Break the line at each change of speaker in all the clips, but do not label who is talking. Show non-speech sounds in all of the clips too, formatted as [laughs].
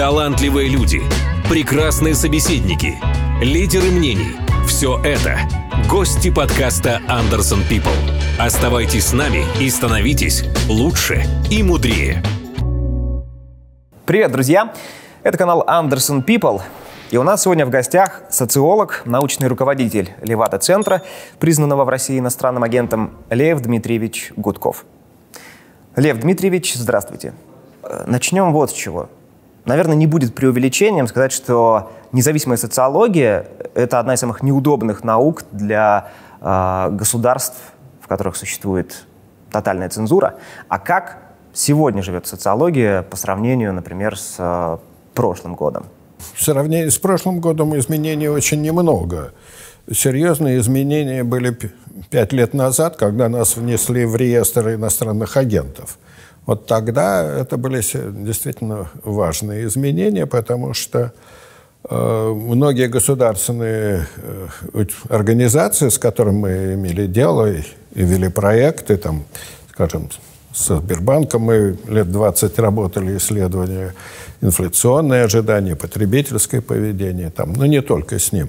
талантливые люди, прекрасные собеседники, лидеры мнений – все это – гости подкаста «Андерсон People». Оставайтесь с нами и становитесь лучше и мудрее.
Привет, друзья! Это канал Anderson People. И у нас сегодня в гостях социолог, научный руководитель Левада-центра, признанного в России иностранным агентом Лев Дмитриевич Гудков. Лев Дмитриевич, здравствуйте. Э, начнем вот с чего. Наверное, не будет преувеличением сказать, что независимая социология – это одна из самых неудобных наук для э, государств, в которых существует тотальная цензура. А как сегодня живет социология по сравнению, например, с э, прошлым годом?
В сравнении с прошлым годом изменений очень немного. Серьезные изменения были пять лет назад, когда нас внесли в реестр иностранных агентов. Вот тогда это были действительно важные изменения, потому что э, многие государственные э, организации, с которыми мы имели дело и, вели проекты, там, скажем, со Сбербанком мы лет 20 работали, исследования инфляционные ожидания, потребительское поведение, там, но не только с ним.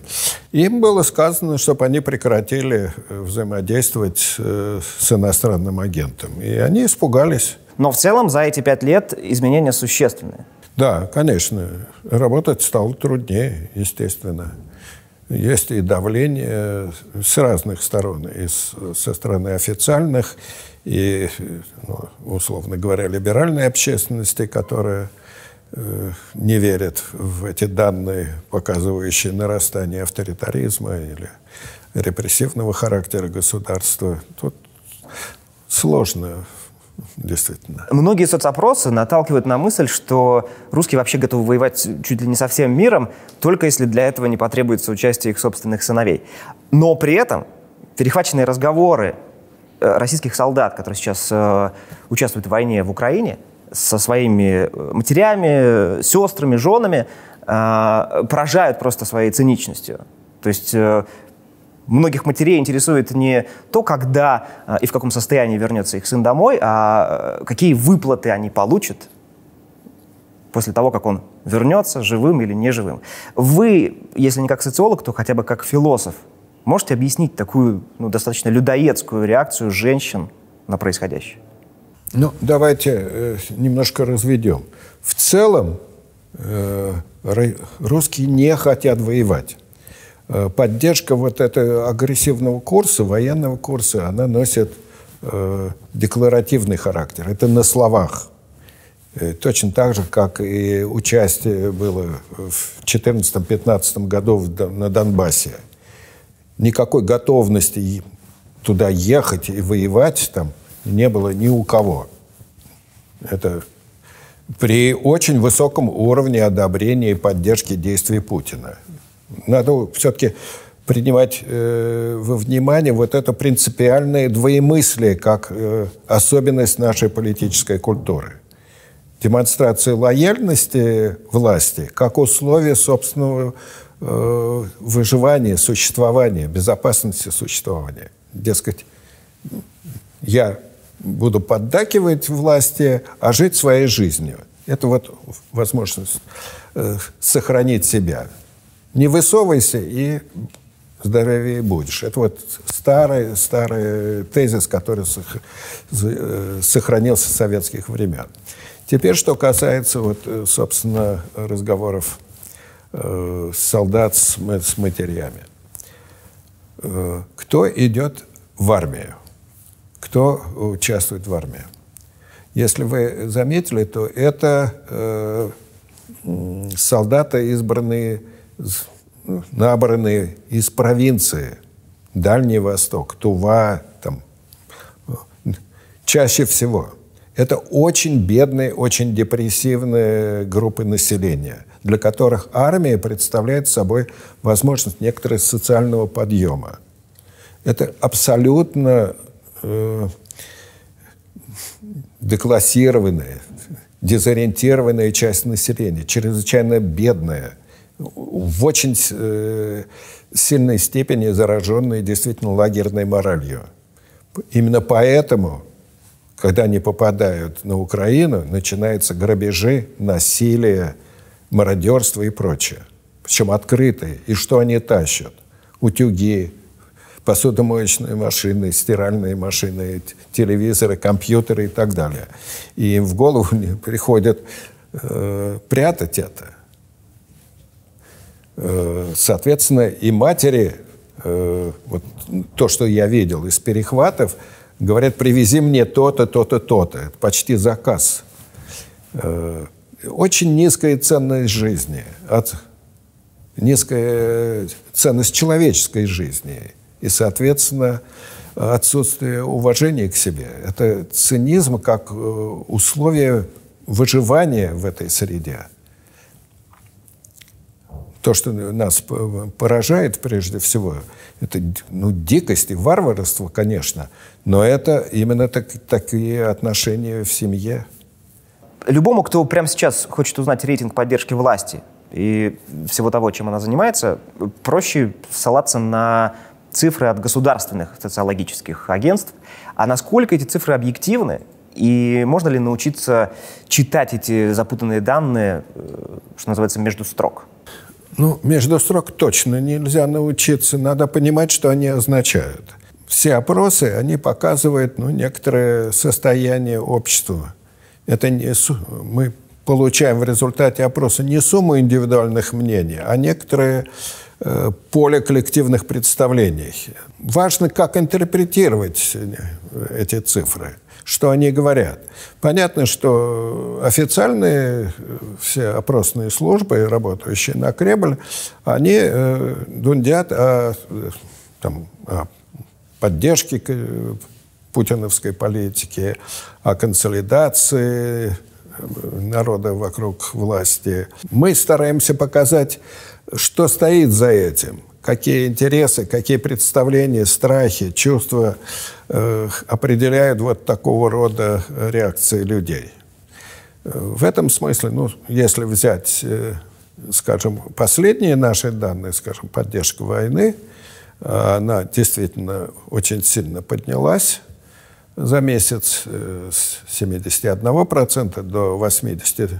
Им было сказано, чтобы они прекратили э, взаимодействовать э, с иностранным агентом. И они испугались.
Но в целом за эти пять лет изменения существенные.
Да, конечно. Работать стало труднее, естественно. Есть и давление с разных сторон, и со стороны официальных, и, ну, условно говоря, либеральной общественности, которая э, не верит в эти данные, показывающие нарастание авторитаризма или репрессивного характера государства. Тут сложно действительно.
Многие соцопросы наталкивают на мысль, что русские вообще готовы воевать чуть ли не со всем миром, только если для этого не потребуется участие их собственных сыновей. Но при этом перехваченные разговоры российских солдат, которые сейчас э, участвуют в войне в Украине, со своими э, матерями, сестрами, женами, э, поражают просто своей циничностью. То есть э, многих матерей интересует не то, когда э, и в каком состоянии вернется их сын домой, а э, какие выплаты они получат после того, как он вернется живым или неживым. Вы, если не как социолог, то хотя бы как философ, Можете объяснить такую ну, достаточно людоедскую реакцию женщин на происходящее?
Ну, давайте э, немножко разведем. В целом э, русские не хотят воевать. Э, поддержка вот этого агрессивного курса, военного курса, она носит э, декларативный характер. Это на словах. Э, точно так же, как и участие было в 2014-2015 году на Донбассе никакой готовности туда ехать и воевать там не было ни у кого. Это при очень высоком уровне одобрения и поддержки действий Путина. Надо все-таки принимать э, во внимание вот это принципиальное двоемыслие как э, особенность нашей политической культуры. Демонстрация лояльности власти как условие собственного Э, выживания, существования, безопасности существования. Дескать, я буду поддакивать власти, а жить своей жизнью. Это вот возможность э, сохранить себя. Не высовывайся и здоровее будешь. Это вот старый, старый тезис, который э, сохранился с советских времен. Теперь, что касается, вот, собственно, разговоров э, солдат с, с матерями. Э, кто идет в армию? Кто участвует в армии? Если вы заметили, то это э, солдаты, избранные, ну, набранные из провинции, Дальний Восток, Тува, там, чаще всего. Это очень бедные, очень депрессивные группы населения – для которых армия представляет собой возможность некоторого социального подъема. Это абсолютно э, деклассированная, дезориентированная часть населения, чрезвычайно бедная, в очень э, сильной степени зараженная действительно лагерной моралью. Именно поэтому, когда они попадают на Украину, начинаются грабежи, насилие, мародерство и прочее. Причем открытые. И что они тащат? Утюги, посудомоечные машины, стиральные машины, телевизоры, компьютеры и так далее. И им в голову [laughs] приходит э, прятать это. Э, соответственно, и матери, э, вот то, что я видел из перехватов, говорят, привези мне то-то, то-то, то-то. Это почти заказ. Э, очень низкая ценность жизни, от, низкая ценность человеческой жизни. И, соответственно, отсутствие уважения к себе. Это цинизм как условие выживания в этой среде то, что нас поражает прежде всего, это ну, дикость и варварство, конечно, но это именно так, такие отношения в семье.
Любому, кто прямо сейчас хочет узнать рейтинг поддержки власти и всего того, чем она занимается, проще ссылаться на цифры от государственных социологических агентств. А насколько эти цифры объективны, и можно ли научиться читать эти запутанные данные, э, что называется, между строк?
Ну, между строк точно нельзя научиться. Надо понимать, что они означают. Все опросы, они показывают ну, некоторое состояние общества. Это не, мы получаем в результате опроса не сумму индивидуальных мнений, а некоторые э, поле коллективных представлений. Важно, как интерпретировать эти цифры что они говорят. Понятно, что официальные э, все опросные службы, работающие на Кремль, они э, дундят о, там, о поддержке путиновской политики, о консолидации э, народа вокруг власти. Мы стараемся показать, что стоит за этим – какие интересы, какие представления, страхи, чувства э, определяют вот такого рода реакции людей. В этом смысле, ну, если взять, э, скажем, последние наши данные, скажем, поддержка войны, она действительно очень сильно поднялась за месяц э, с 71% до 80%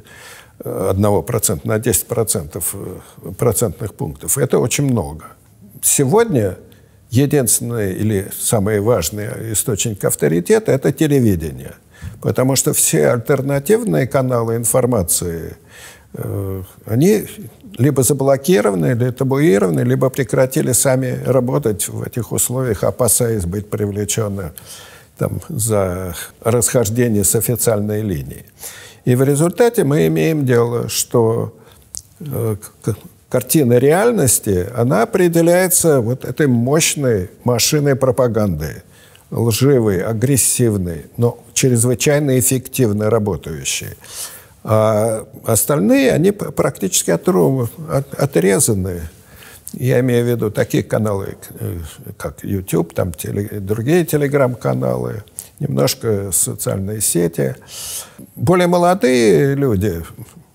1% на 10% э, процентных пунктов. Это очень много. Сегодня единственный или самый важный источник авторитета – это телевидение. Потому что все альтернативные каналы информации, э, они либо заблокированы, либо табуированы, либо прекратили сами работать в этих условиях, опасаясь быть привлеченными там, за расхождение с официальной линией. И в результате мы имеем дело, что э, картина реальности, она определяется вот этой мощной машиной пропаганды, лживой, агрессивной, но чрезвычайно эффективно работающей. А остальные, они практически отрезаны. Я имею в виду такие каналы, э, как YouTube, там теле, другие телеграм-каналы, немножко социальные сети. Более молодые люди,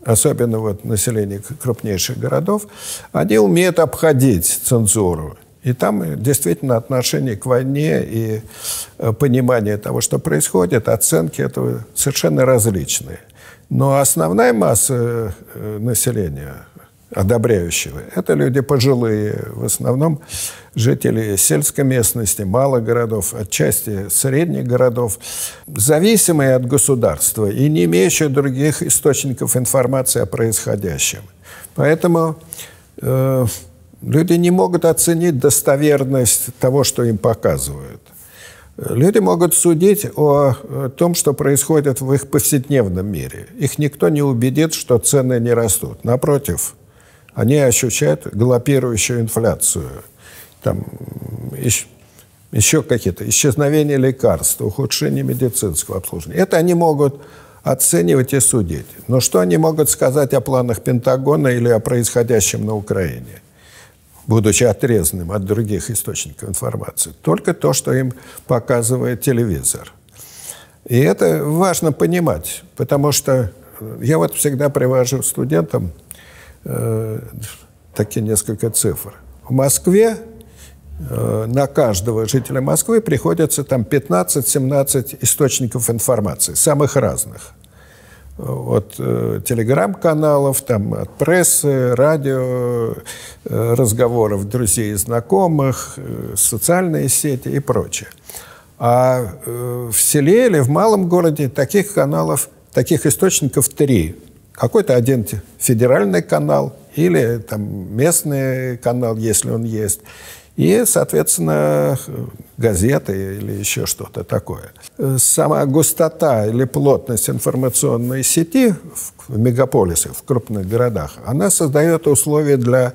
особенно вот население крупнейших городов, они умеют обходить цензуру. И там действительно отношение к войне и э, понимание того, что происходит, оценки этого совершенно различные. Но основная масса э, населения, одобряющего. Это люди пожилые, в основном жители сельской местности, малых городов, отчасти средних городов, зависимые от государства и не имеющие других источников информации о происходящем. Поэтому э, люди не могут оценить достоверность того, что им показывают. Люди могут судить о том, что происходит в их повседневном мире. Их никто не убедит, что цены не растут. Напротив, они ощущают галопирующую инфляцию. Там еще, еще какие-то исчезновения лекарств, ухудшение медицинского обслуживания. Это они могут оценивать и судить. Но что они могут сказать о планах Пентагона или о происходящем на Украине, будучи отрезанным от других источников информации? Только то, что им показывает телевизор. И это важно понимать, потому что я вот всегда привожу студентам э, такие несколько цифр. В Москве э, на каждого жителя Москвы приходится там 15-17 источников информации, самых разных. от э, телеграм-каналов, там, от прессы, радио, э, разговоров друзей и знакомых, э, социальные сети и прочее. А э, в селе или в малом городе таких каналов, таких источников три. Какой-то один федеральный канал или там местный канал, если он есть – и, соответственно, газеты или еще что-то такое. Сама густота или плотность информационной сети в мегаполисах, в крупных городах, она создает условия для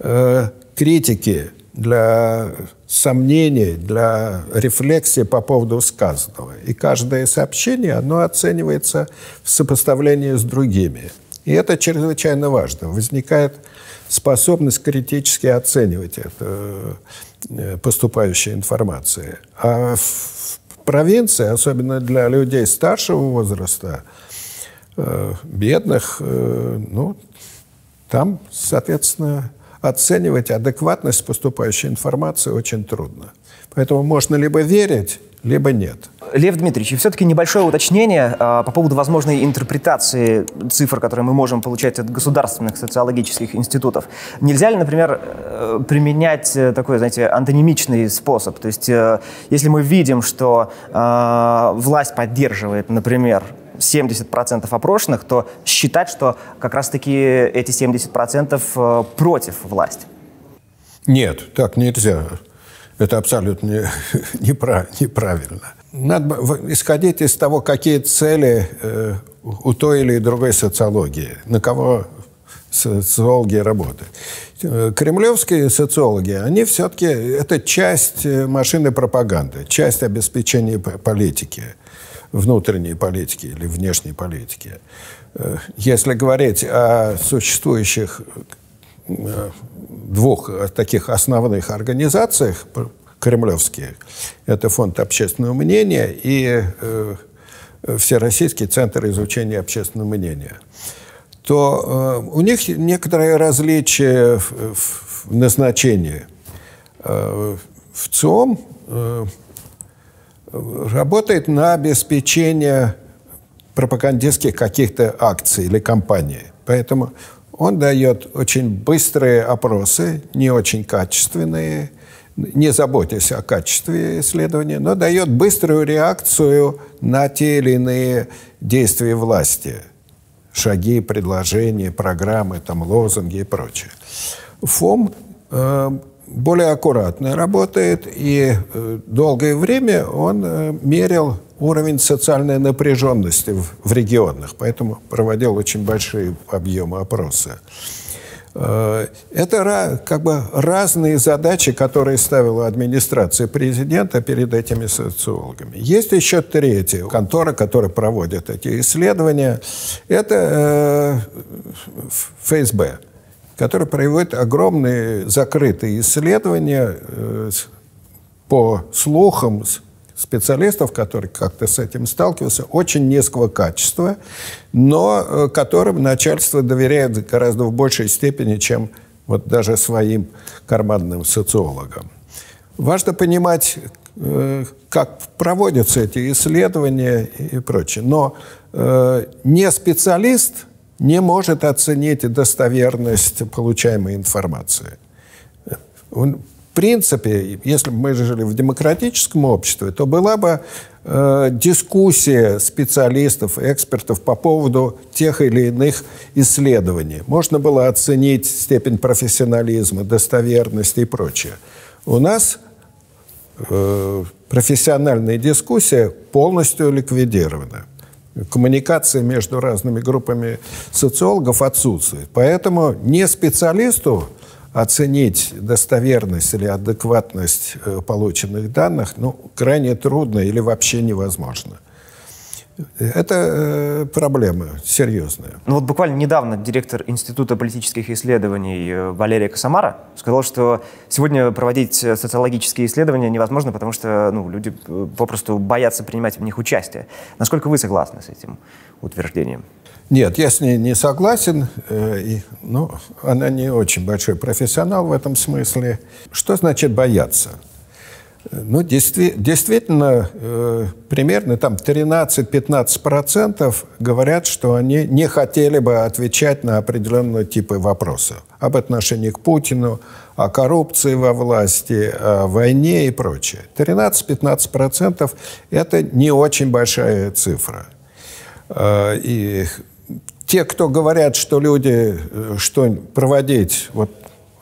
э, критики, для сомнений, для рефлексии по поводу сказанного. И каждое сообщение, оно оценивается в сопоставлении с другими. И это чрезвычайно важно. Возникает способность критически оценивать это э, поступающая информация. А в провинции, особенно для людей старшего возраста, э, бедных, э, ну, там, соответственно, оценивать адекватность поступающей информации очень трудно. Поэтому можно либо верить, либо нет.
Лев Дмитриевич, и все-таки небольшое уточнение э, по поводу возможной интерпретации цифр, которые мы можем получать от государственных социологических институтов. Нельзя ли, например, э, применять э, такой, знаете, антонимичный способ? То есть, э, если мы видим, что э, власть поддерживает, например, 70% опрошенных, то считать, что как раз-таки эти 70% э, против власти?
Нет, так нельзя. Это абсолютно [laughs] неправильно. Надо исходить из того, какие цели э, у той или другой социологии, на кого социологи работают. Э, кремлевские социологи, они все-таки, это часть машины пропаганды, часть обеспечения политики, внутренней политики или внешней политики. Если говорить о существующих двух таких основных организациях кремлевских. Это Фонд общественного мнения и э, Всероссийский центр изучения общественного мнения. То э, у них некоторые различия в, назначении. Э, в ЦИОМ э, работает на обеспечение пропагандистских каких-то акций или кампаний. Поэтому он дает очень быстрые опросы, не очень качественные, не заботясь о качестве исследования, но дает быструю реакцию на те или иные действия власти. Шаги, предложения, программы, там, лозунги и прочее. ФОМ э, более аккуратно работает, и э, долгое время он э, мерил уровень социальной напряженности в, в регионах, поэтому проводил очень большие объемы опроса. Э, это как бы разные задачи, которые ставила администрация президента перед этими социологами. Есть еще третья контора, которая проводит эти исследования. Это ФСБ, который проводит огромные закрытые исследования э, по слухам, специалистов, которые как-то с этим сталкиваются, очень низкого качества, но э, которым начальство доверяет гораздо в большей степени, чем вот даже своим карманным социологам. Важно понимать, э, как проводятся эти исследования и прочее. Но не специалист не может оценить достоверность получаемой информации. В принципе, если бы мы жили в демократическом обществе, то была бы э, дискуссия специалистов, экспертов по поводу тех или иных исследований. Можно было оценить степень профессионализма, достоверности и прочее. У нас э, профессиональная дискуссия полностью ликвидирована. Коммуникация между разными группами социологов отсутствует. Поэтому не специалисту оценить достоверность или адекватность э, полученных данных ну, крайне трудно или вообще невозможно. Это э, проблема серьезная.
Ну вот буквально недавно директор Института политических исследований э, Валерия Косомара сказал, что сегодня проводить социологические исследования невозможно, потому что ну, люди попросту боятся принимать в них участие. Насколько вы согласны с этим утверждением?
Нет, я с ней не согласен. Э, и, ну, она не очень большой профессионал в этом смысле. Что значит бояться? Ну, действительно, э, примерно там 13-15% говорят, что они не хотели бы отвечать на определенные типы вопросов об отношении к Путину, о коррупции во власти, о войне и прочее. 13-15% – это не очень большая цифра. Э, и те, кто говорят, что люди, э, что проводить вот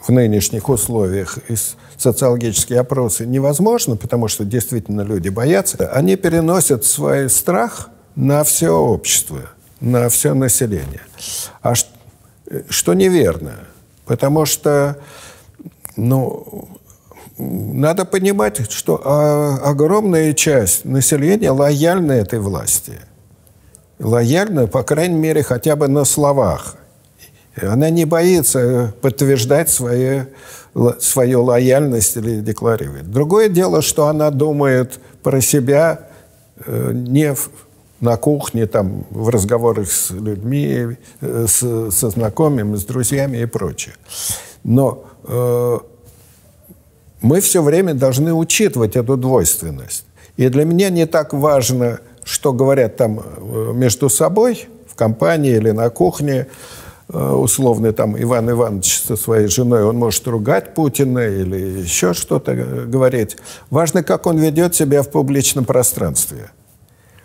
в нынешних условиях из социологические опросы невозможно, потому что действительно люди боятся, они переносят свой страх на все общество, на все население. А что неверно, потому что ну, надо понимать, что а, огромная часть населения лояльна этой власти. Лояльна, по крайней мере, хотя бы на словах. Она не боится подтверждать свои свою лояльность или декларирует. Другое дело, что она думает про себя э, не в, на кухне, там, в разговорах с людьми, э, с, со знакомыми, с друзьями и прочее. Но э, мы все время должны учитывать эту двойственность. И для меня не так важно, что говорят там э, между собой в компании или на кухне, Э, условный там Иван Иванович со своей женой, он может ругать Путина или еще что-то говорить. Важно, как он ведет себя в публичном пространстве.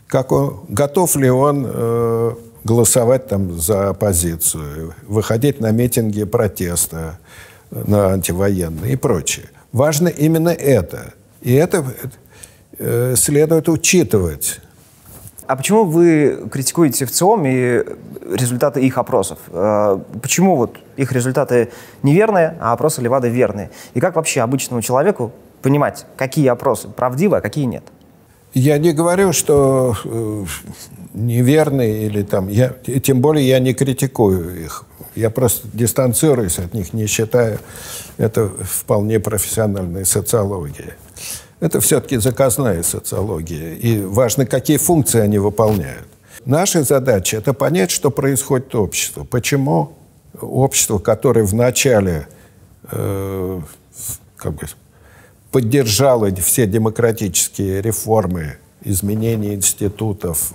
Как он, готов ли он э, голосовать там за оппозицию, выходить на митинги протеста, на антивоенные и прочее. Важно именно это. И это э, следует учитывать
а почему вы критикуете в ЦИОМ и результаты их опросов? Э, почему вот их результаты неверные, а опросы Левады верные? И как вообще обычному человеку понимать, какие опросы правдивы, а какие нет?
Я не говорю, что э, неверные или там... Я, тем более я не критикую их. Я просто дистанцируюсь от них, не считаю это вполне профессиональной социологией. Это все-таки заказная социология. И важно, какие функции они выполняют. Наша задача – это понять, что происходит в обществе. Почему общество, которое вначале э, как бы, поддержало все демократические реформы, изменения институтов,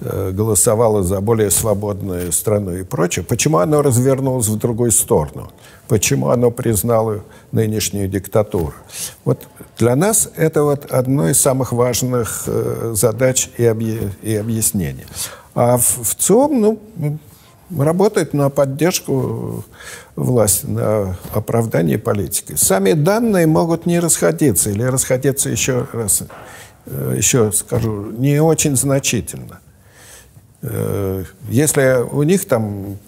голосовало за более свободную страну и прочее, почему оно развернулось в другую сторону? Почему оно признало нынешнюю диктатуру? Вот для нас это вот одно из самых важных э, задач и, объ... и объяснений. А в, в ЦИОМ ну, работает на поддержку власти, на оправдание политики. Сами данные могут не расходиться или расходиться еще раз, э, еще скажу, не очень значительно. Э, если у них там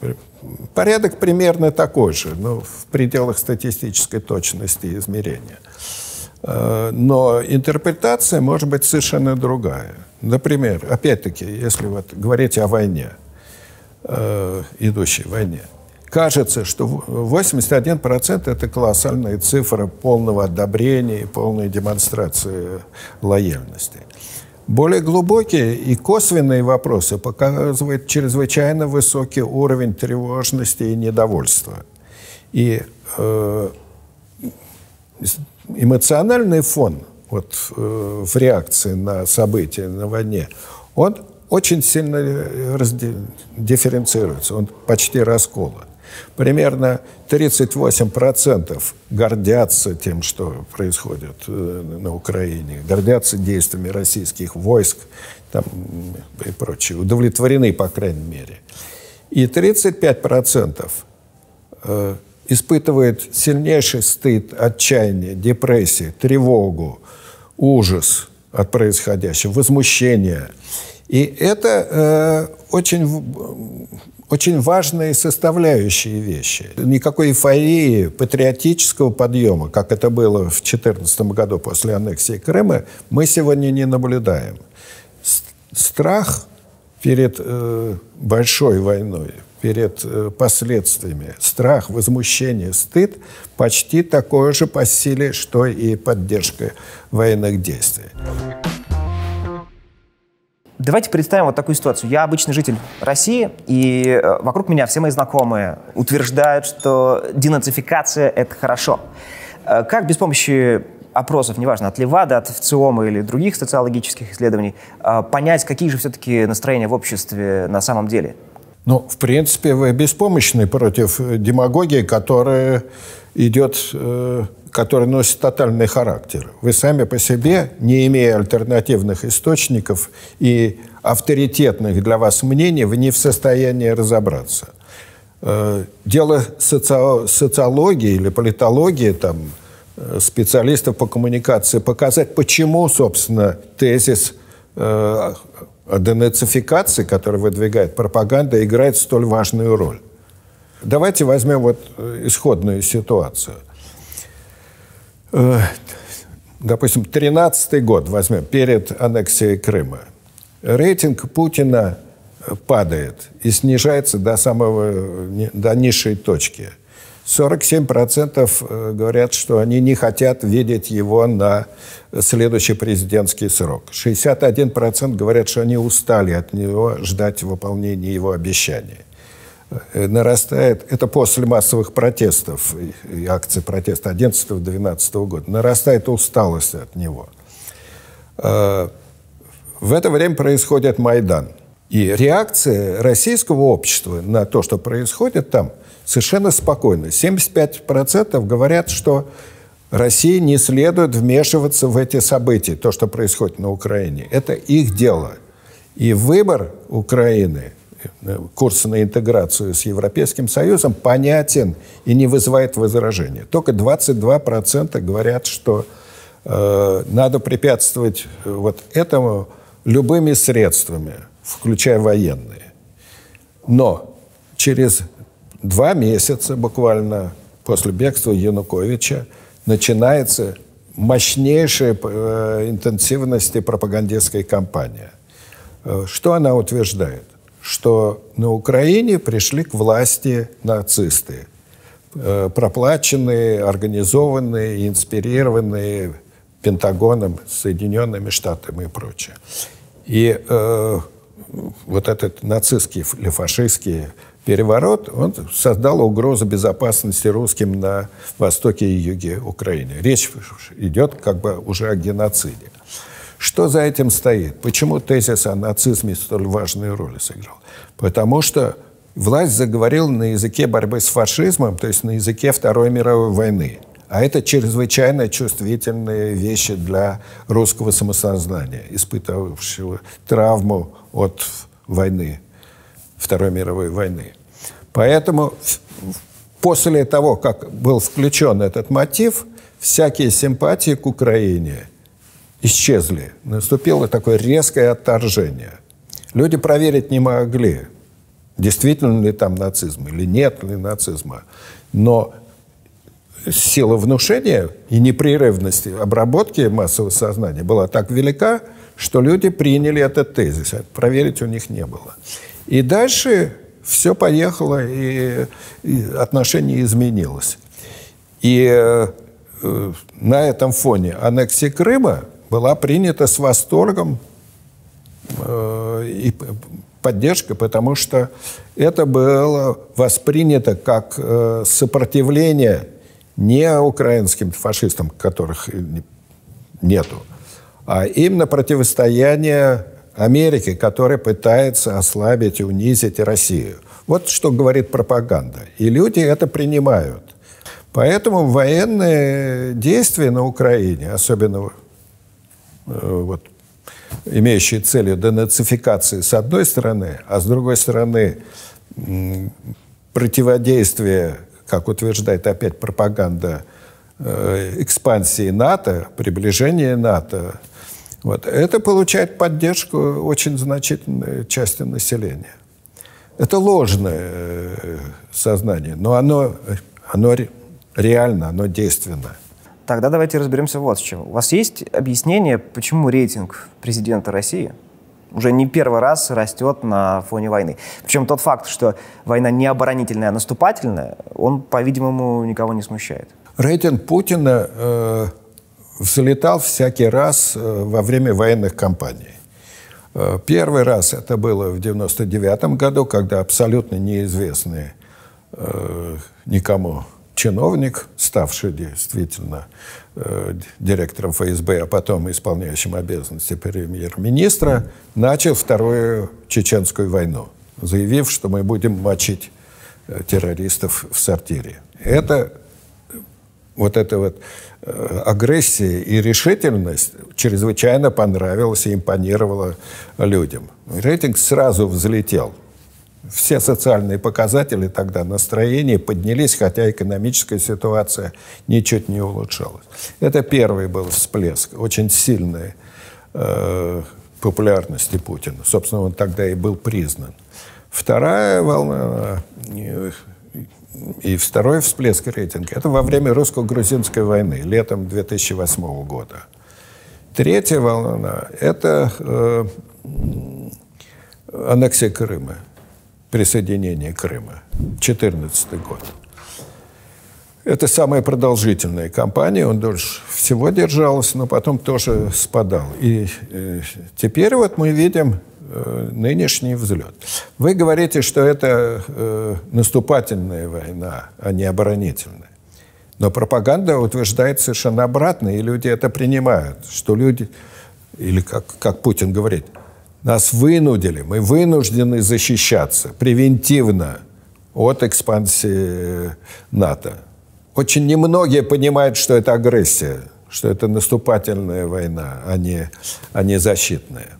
порядок примерно такой же, но в пределах статистической точности измерения. Э, но интерпретация может быть совершенно другая. Например, опять-таки, если вот говорить о войне, э, идущей войне, кажется, что 81% это колоссальная цифра полного одобрения и полной демонстрации лояльности. Более глубокие и косвенные вопросы показывают чрезвычайно высокий уровень тревожности и недовольства. И э, эмоциональный фон вот, э, в реакции на события на войне, он очень сильно дифференцируется, он почти расколот. Примерно 38% гордятся тем, что происходит э, на Украине, гордятся действиями российских войск там, и прочее, удовлетворены, по крайней мере. И 35% э, испытывает сильнейший стыд, отчаяние, депрессию, тревогу, ужас от происходящего, возмущение. И это э, очень очень важные составляющие вещи. Никакой эйфории, патриотического подъема, как это было в 2014 году после аннексии Крыма, мы сегодня не наблюдаем. Страх перед э, большой войной, перед э, последствиями, страх, возмущение, стыд почти такое же по силе, что и поддержка военных действий.
Давайте представим вот такую ситуацию. Я обычный житель России, и э, вокруг меня все мои знакомые утверждают, что денацификация — это хорошо. Э, как без помощи опросов, неважно, от Левада, от ВЦИОМа или других социологических исследований, а, понять, какие же все-таки настроения в обществе на самом деле?
Ну, в принципе, вы беспомощны против демагогии, которая идет, э, которая носит тотальный характер. Вы сами по себе, не имея альтернативных источников и авторитетных для вас мнений, вы не в состоянии разобраться. Э, дело соци... социологии или политологии, там, э, специалистов по коммуникации, показать, почему, собственно, тезис э, денацификации, который выдвигает пропаганда, играет столь важную роль. Давайте возьмем вот исходную ситуацию. Допустим, 13 год возьмем, перед аннексией Крыма. Рейтинг Путина падает и снижается до, самого, до низшей точки. 47% э, говорят, что они не хотят видеть его на следующий президентский срок. 61% говорят, что они устали от него ждать выполнения его обещаний. Э, нарастает, это после массовых протестов и акций протеста 11-12 года, нарастает усталость от него. Э, в это время происходит Майдан – и реакция российского общества на то, что происходит там, совершенно спокойна. 75% говорят, что России не следует вмешиваться в эти события, то, что происходит на Украине. Это их дело. И выбор Украины, курс на интеграцию с Европейским Союзом, понятен и не вызывает возражения. Только 22% говорят, что э, надо препятствовать вот этому любыми средствами – включая военные. Но через два месяца буквально после бегства Януковича начинается мощнейшая э, интенсивности пропагандистской кампании. Э, что она утверждает? Что на Украине пришли к власти нацисты, э, проплаченные, организованные, инспирированные Пентагоном, Соединенными Штатами и прочее. И э, вот этот нацистский или фашистский переворот, он создал угрозу безопасности русским на востоке и юге Украины. Речь идет как бы уже о геноциде. Что за этим стоит? Почему тезис о нацизме столь важную роль сыграл? Потому что власть заговорила на языке борьбы с фашизмом, то есть на языке Второй мировой войны. А это чрезвычайно чувствительные вещи для русского самосознания, испытывавшего травму от войны, Второй мировой войны. Поэтому после того, как был включен этот мотив, всякие симпатии к Украине исчезли. Наступило такое резкое отторжение. Люди проверить не могли, действительно ли там нацизм или нет ли нацизма. Но сила внушения и непрерывность обработки массового сознания была так велика, что люди приняли этот тезис. Проверить у них не было. И дальше все поехало, и, и отношение изменилось. И э, на этом фоне аннексия Крыма была принята с восторгом э, и поддержкой, потому что это было воспринято как э, сопротивление не украинским фашистам, которых нету, а именно противостояние Америки, которая пытается ослабить и унизить Россию. Вот что говорит пропаганда. И люди это принимают. Поэтому военные действия на Украине, особенно вот, имеющие целью денацификации с одной стороны, а с другой стороны противодействие как утверждает опять пропаганда, э, экспансии НАТО, приближения НАТО, вот, это получает поддержку очень значительной части населения. Это ложное э, сознание, но оно, оно реально, оно действенно.
Тогда давайте разберемся вот с чем. У вас есть объяснение, почему рейтинг президента России – уже не первый раз растет на фоне войны. Причем тот факт, что война не оборонительная, а наступательная, он, по-видимому, никого не смущает.
Рейтинг Путина э, взлетал всякий раз э, во время военных кампаний. Э, первый раз это было в 99 году, когда абсолютно неизвестные э, никому чиновник, ставший действительно э, директором ФСБ, а потом исполняющим обязанности премьер-министра, начал Вторую Чеченскую войну, заявив, что мы будем мочить э, террористов в сортире. Это вот эта вот э, агрессия и решительность чрезвычайно понравилась и импонировала людям. Рейтинг сразу взлетел. Все социальные показатели тогда, настроение поднялись, хотя экономическая ситуация ничуть не улучшалась. Это первый был всплеск, очень сильной э, популярности Путина. Собственно, он тогда и был признан. Вторая волна э, и второй всплеск рейтинга – это во время русско-грузинской войны, летом 2008 года. Третья волна – это э, аннексия Крыма, присоединение Крыма, 2014 год. Это самая продолжительная кампания, он дольше всего держался, но потом тоже спадал. И э, теперь вот мы видим Э, нынешний взлет. Вы говорите, что это э, наступательная война, а не оборонительная. Но пропаганда утверждает совершенно обратно, и люди это принимают, что люди, или как, как Путин говорит, нас вынудили, мы вынуждены защищаться превентивно от экспансии НАТО. Очень немногие понимают, что это агрессия, что это наступательная война, а не, а не защитная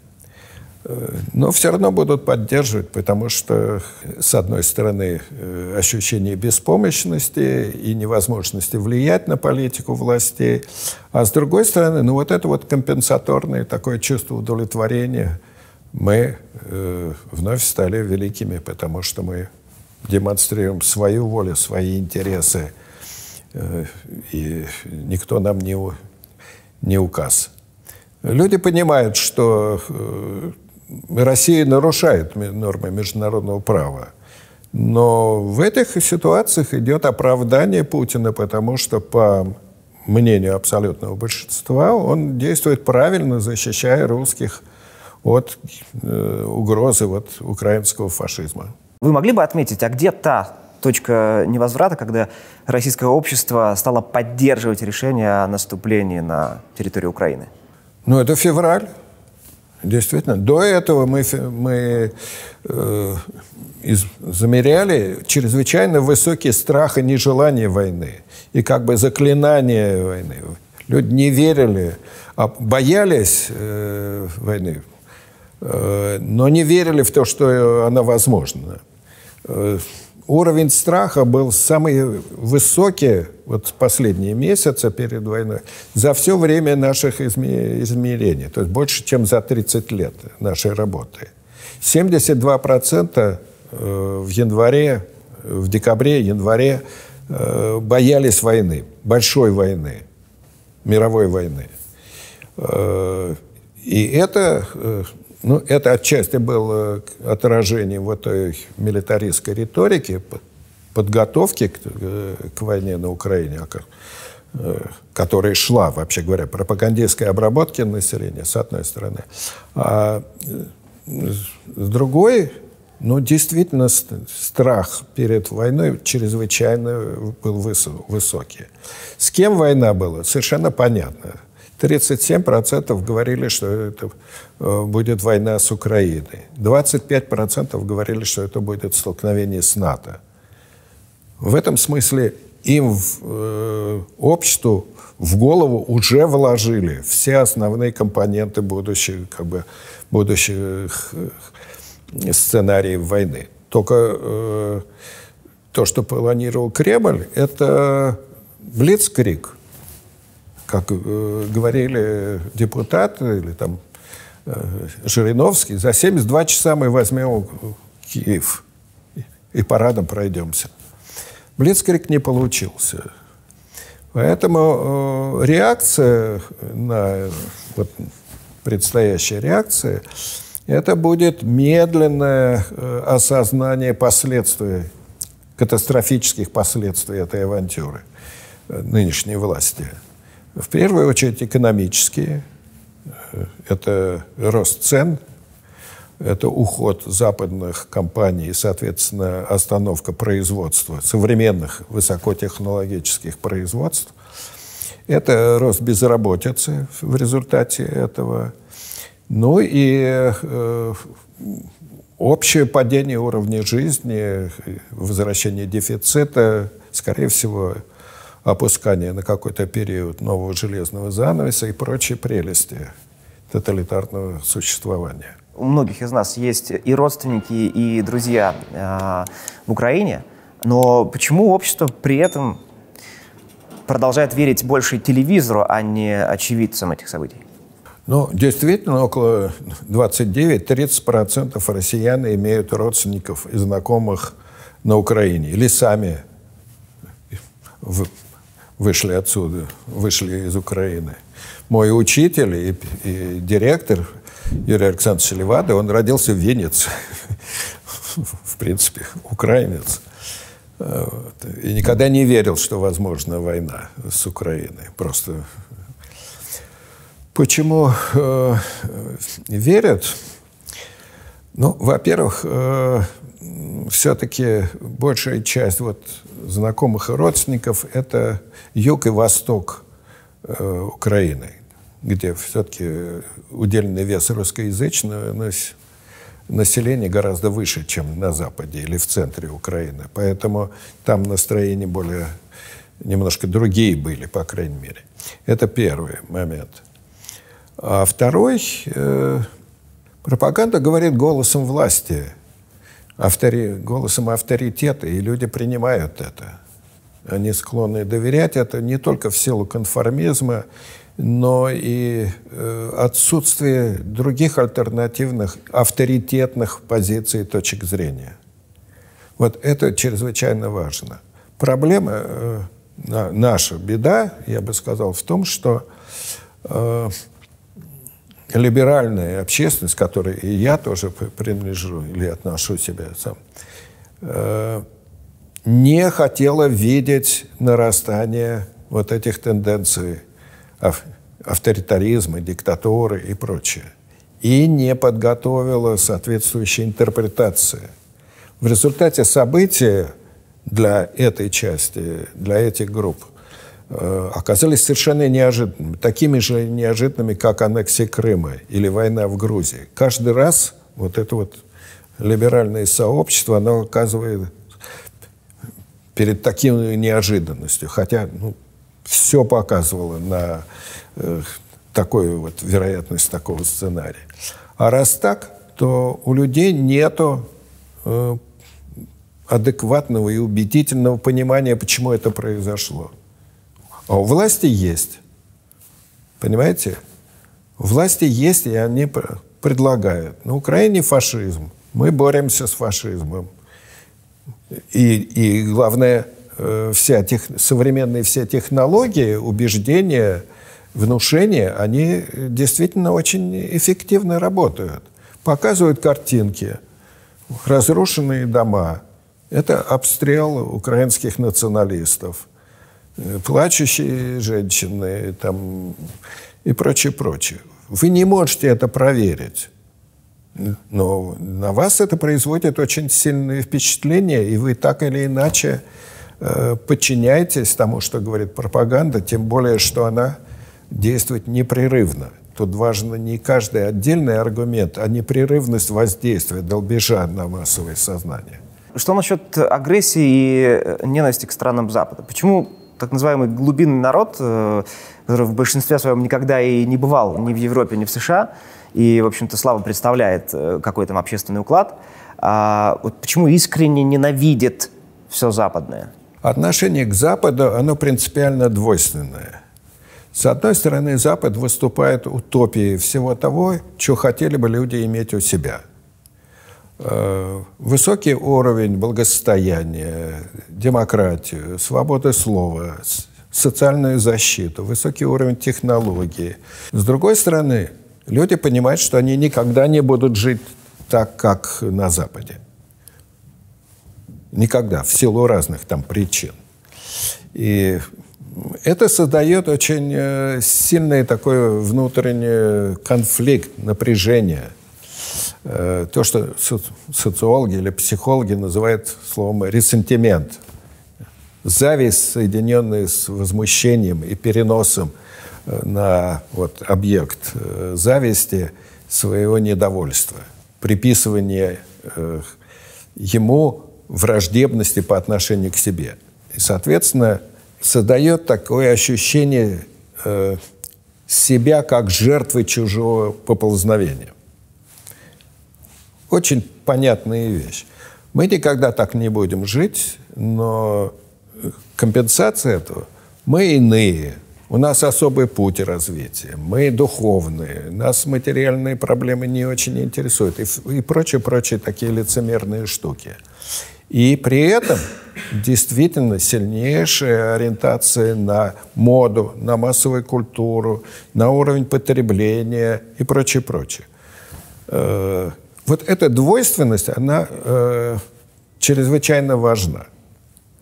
но все равно будут поддерживать, потому что, с одной стороны, э, ощущение беспомощности и невозможности влиять на политику властей, а с другой стороны, ну вот это вот компенсаторное такое чувство удовлетворения, мы э, вновь стали великими, потому что мы демонстрируем свою волю, свои интересы, э, и никто нам не, не указ. Люди понимают, что э, Россия нарушает нормы международного права. Но в этих ситуациях идет оправдание Путина, потому что, по мнению абсолютного большинства, он действует правильно, защищая русских от э, угрозы вот, украинского фашизма.
Вы могли бы отметить, а где та точка невозврата, когда российское общество стало поддерживать решение о наступлении на территорию Украины?
Ну, это февраль. Действительно. До этого мы, мы э, из, замеряли чрезвычайно высокий страх и нежелание войны. И как бы заклинание войны. Люди не верили, а боялись э, войны, но не верили в то, что она возможна. Э, уровень страха был самый высокий вот последние месяцы перед войной за все время наших измерений, то есть больше, чем за 30 лет нашей работы. 72% э, в январе, в декабре, январе э, боялись войны, большой войны, мировой войны. Э, и это ну, это отчасти было отражением вот этой милитаристской риторики, подготовки к, э, к войне на Украине, а э, которая шла, вообще говоря, пропагандистской обработки населения, с одной стороны. А э, с другой, ну, действительно, страх перед войной чрезвычайно был высокий. С кем война была, совершенно понятно. 37% говорили, что это э, будет война с Украиной. 25% говорили, что это будет столкновение с НАТО. В этом смысле им, в, э, обществу, в голову уже вложили все основные компоненты будущих, как бы, будущих э, сценариев войны. Только э, то, что планировал Кремль, это блицкрик – как э, говорили депутаты или там э, Жириновский, за 72 часа мы возьмем Киев и парадом пройдемся. Блицкрик не получился. Поэтому э, реакция на вот, предстоящая реакция это будет медленное э, осознание последствий, катастрофических последствий этой авантюры э, нынешней власти. В первую очередь экономические. Это рост цен, это уход западных компаний соответственно, остановка производства, современных высокотехнологических производств. Это рост безработицы в результате этого. Ну и э, общее падение уровня жизни, возвращение дефицита, скорее всего, опускание на какой-то период нового железного занавеса и прочие прелести тоталитарного существования.
У многих из нас есть и родственники, и друзья э, в Украине, но почему общество при этом продолжает верить больше телевизору, а не очевидцам этих событий?
Ну, действительно, около 29-30% россиян имеют родственников и знакомых на Украине. Или сами вышли отсюда, вышли из Украины. Мой учитель и, и директор Юрий Александрович Левада, он родился в Венеции. В принципе, украинец. И никогда не верил, что возможна война с Украиной. Просто Почему э, верят? Ну, во-первых, э, все-таки большая часть вот знакомых и родственников – это юг и восток э, Украины, где все-таки удельный вес русскоязычного населения гораздо выше, чем на Западе или в центре Украины. Поэтому там настроения более, немножко другие были, по крайней мере. Это первый момент – а второй э, пропаганда говорит голосом власти, автори, голосом авторитета, и люди принимают это. Они склонны доверять это не только в силу конформизма, но и э, отсутствие других альтернативных авторитетных позиций и точек зрения. Вот это чрезвычайно важно. Проблема, э, наша беда, я бы сказал, в том, что э, либеральная общественность, к которой и я тоже принадлежу или отношу себя сам, э, не хотела видеть нарастание вот этих тенденций авторитаризма, диктатуры и прочее. И не подготовила соответствующие интерпретации. В результате события для этой части, для этих групп – оказались совершенно неожиданными, такими же неожиданными, как аннексия Крыма или война в Грузии. Каждый раз вот это вот либеральное сообщество, оно оказывает перед таким неожиданностью, хотя ну, все показывало на э, такую вот вероятность такого сценария. А раз так, то у людей нету э, адекватного и убедительного понимания, почему это произошло. А у власти есть. Понимаете? Власти есть, и они предлагают. На Украине фашизм. Мы боремся с фашизмом. И, и главное, э, вся тех, современные все технологии, убеждения, внушения, они действительно очень эффективно работают. Показывают картинки, разрушенные дома. Это обстрел украинских националистов – плачущие женщины там, и прочее, прочее. Вы не можете это проверить. Но на вас это производит очень сильное впечатление, и вы так или иначе э, подчиняетесь тому, что говорит пропаганда, тем более, что она действует непрерывно. Тут важно не каждый отдельный аргумент, а непрерывность воздействия, долбежа на массовое сознание.
Что насчет агрессии и ненависти к странам Запада? Почему так называемый глубинный народ, э, который в большинстве своем никогда и не бывал ни в Европе, ни в США, и, в общем-то, слава представляет э, какой там общественный уклад, а вот почему искренне ненавидит все западное?
Отношение к Западу, оно принципиально двойственное. С одной стороны, Запад выступает утопией всего того, что хотели бы люди иметь у себя – высокий уровень благосостояния, демократию, свободы слова, социальную защиту, высокий уровень технологий. С другой стороны, люди понимают, что они никогда не будут жить так, как на Западе. Никогда, в силу разных там причин. И это создает очень э, сильный такой внутренний конфликт, напряжение – то, что социологи или психологи называют словом ресентимент. Зависть, соединенная с возмущением и переносом э, на вот, объект э, зависти своего недовольства, приписывание ему враждебности по отношению к себе. И, соответственно, создает такое ощущение э, себя как жертвы чужого поползновения. Очень понятная вещь. Мы никогда так не будем жить, но компенсация этого мы иные. У нас особый путь развития. Мы духовные. Нас материальные проблемы не очень интересуют. И, и прочие-прочие такие лицемерные штуки. И при этом действительно сильнейшая ориентация на моду, на массовую культуру, на уровень потребления и прочее, прочее. Вот эта двойственность, она э, чрезвычайно важна.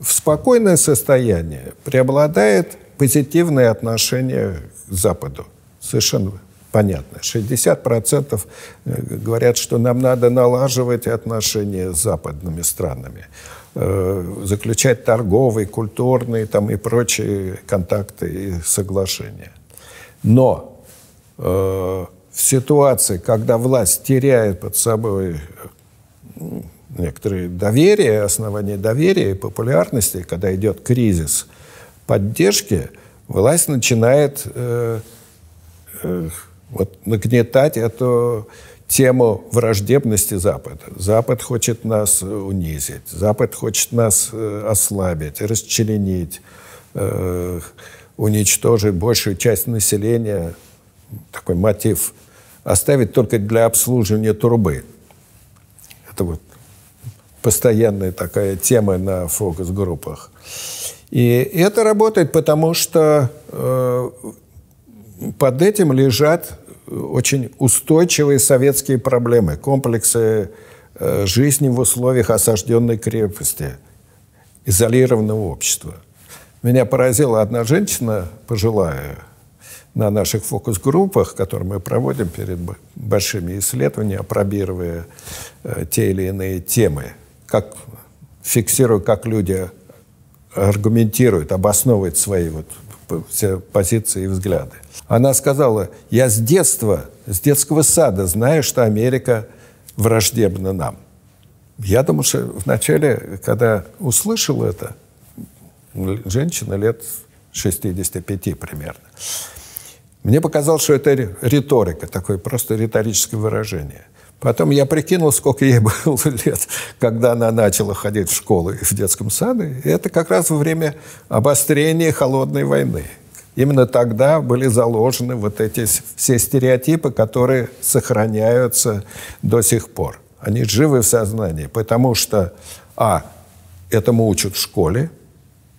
В спокойное состояние преобладает позитивное отношение к Западу. Совершенно понятно. 60% э, говорят, что нам надо налаживать отношения с западными странами, э, заключать торговые, культурные там, и прочие контакты и соглашения. Но э, в ситуации, когда власть теряет под собой некоторые доверие, основания доверия и популярности, когда идет кризис поддержки, власть начинает э, э, вот нагнетать эту тему враждебности Запада. Запад хочет нас унизить, Запад хочет нас э, ослабить, расчленить, э, уничтожить большую часть населения. Такой мотив оставить только для обслуживания трубы. Это вот постоянная такая тема на фокус-группах. И это работает, потому что э, под этим лежат очень устойчивые советские проблемы, комплексы э, жизни в условиях осажденной крепости, изолированного общества. Меня поразила одна женщина, пожилая, на наших фокус-группах, которые мы проводим перед большими исследованиями, опробируя э, те или иные темы, как фиксируя, как люди аргументируют, обосновывают свои вот все позиции и взгляды. Она сказала, я с детства, с детского сада знаю, что Америка враждебна нам. Я думаю, что вначале, когда услышал это, женщина лет 65 примерно, мне показалось, что это риторика, такое просто риторическое выражение. Потом я прикинул, сколько ей [laughs] было лет, когда она начала ходить в школу и в детском саде. И это как раз во время обострения холодной войны. Именно тогда были заложены вот эти все стереотипы, которые сохраняются до сих пор. Они живы в сознании, потому что, а, этому учат в школе,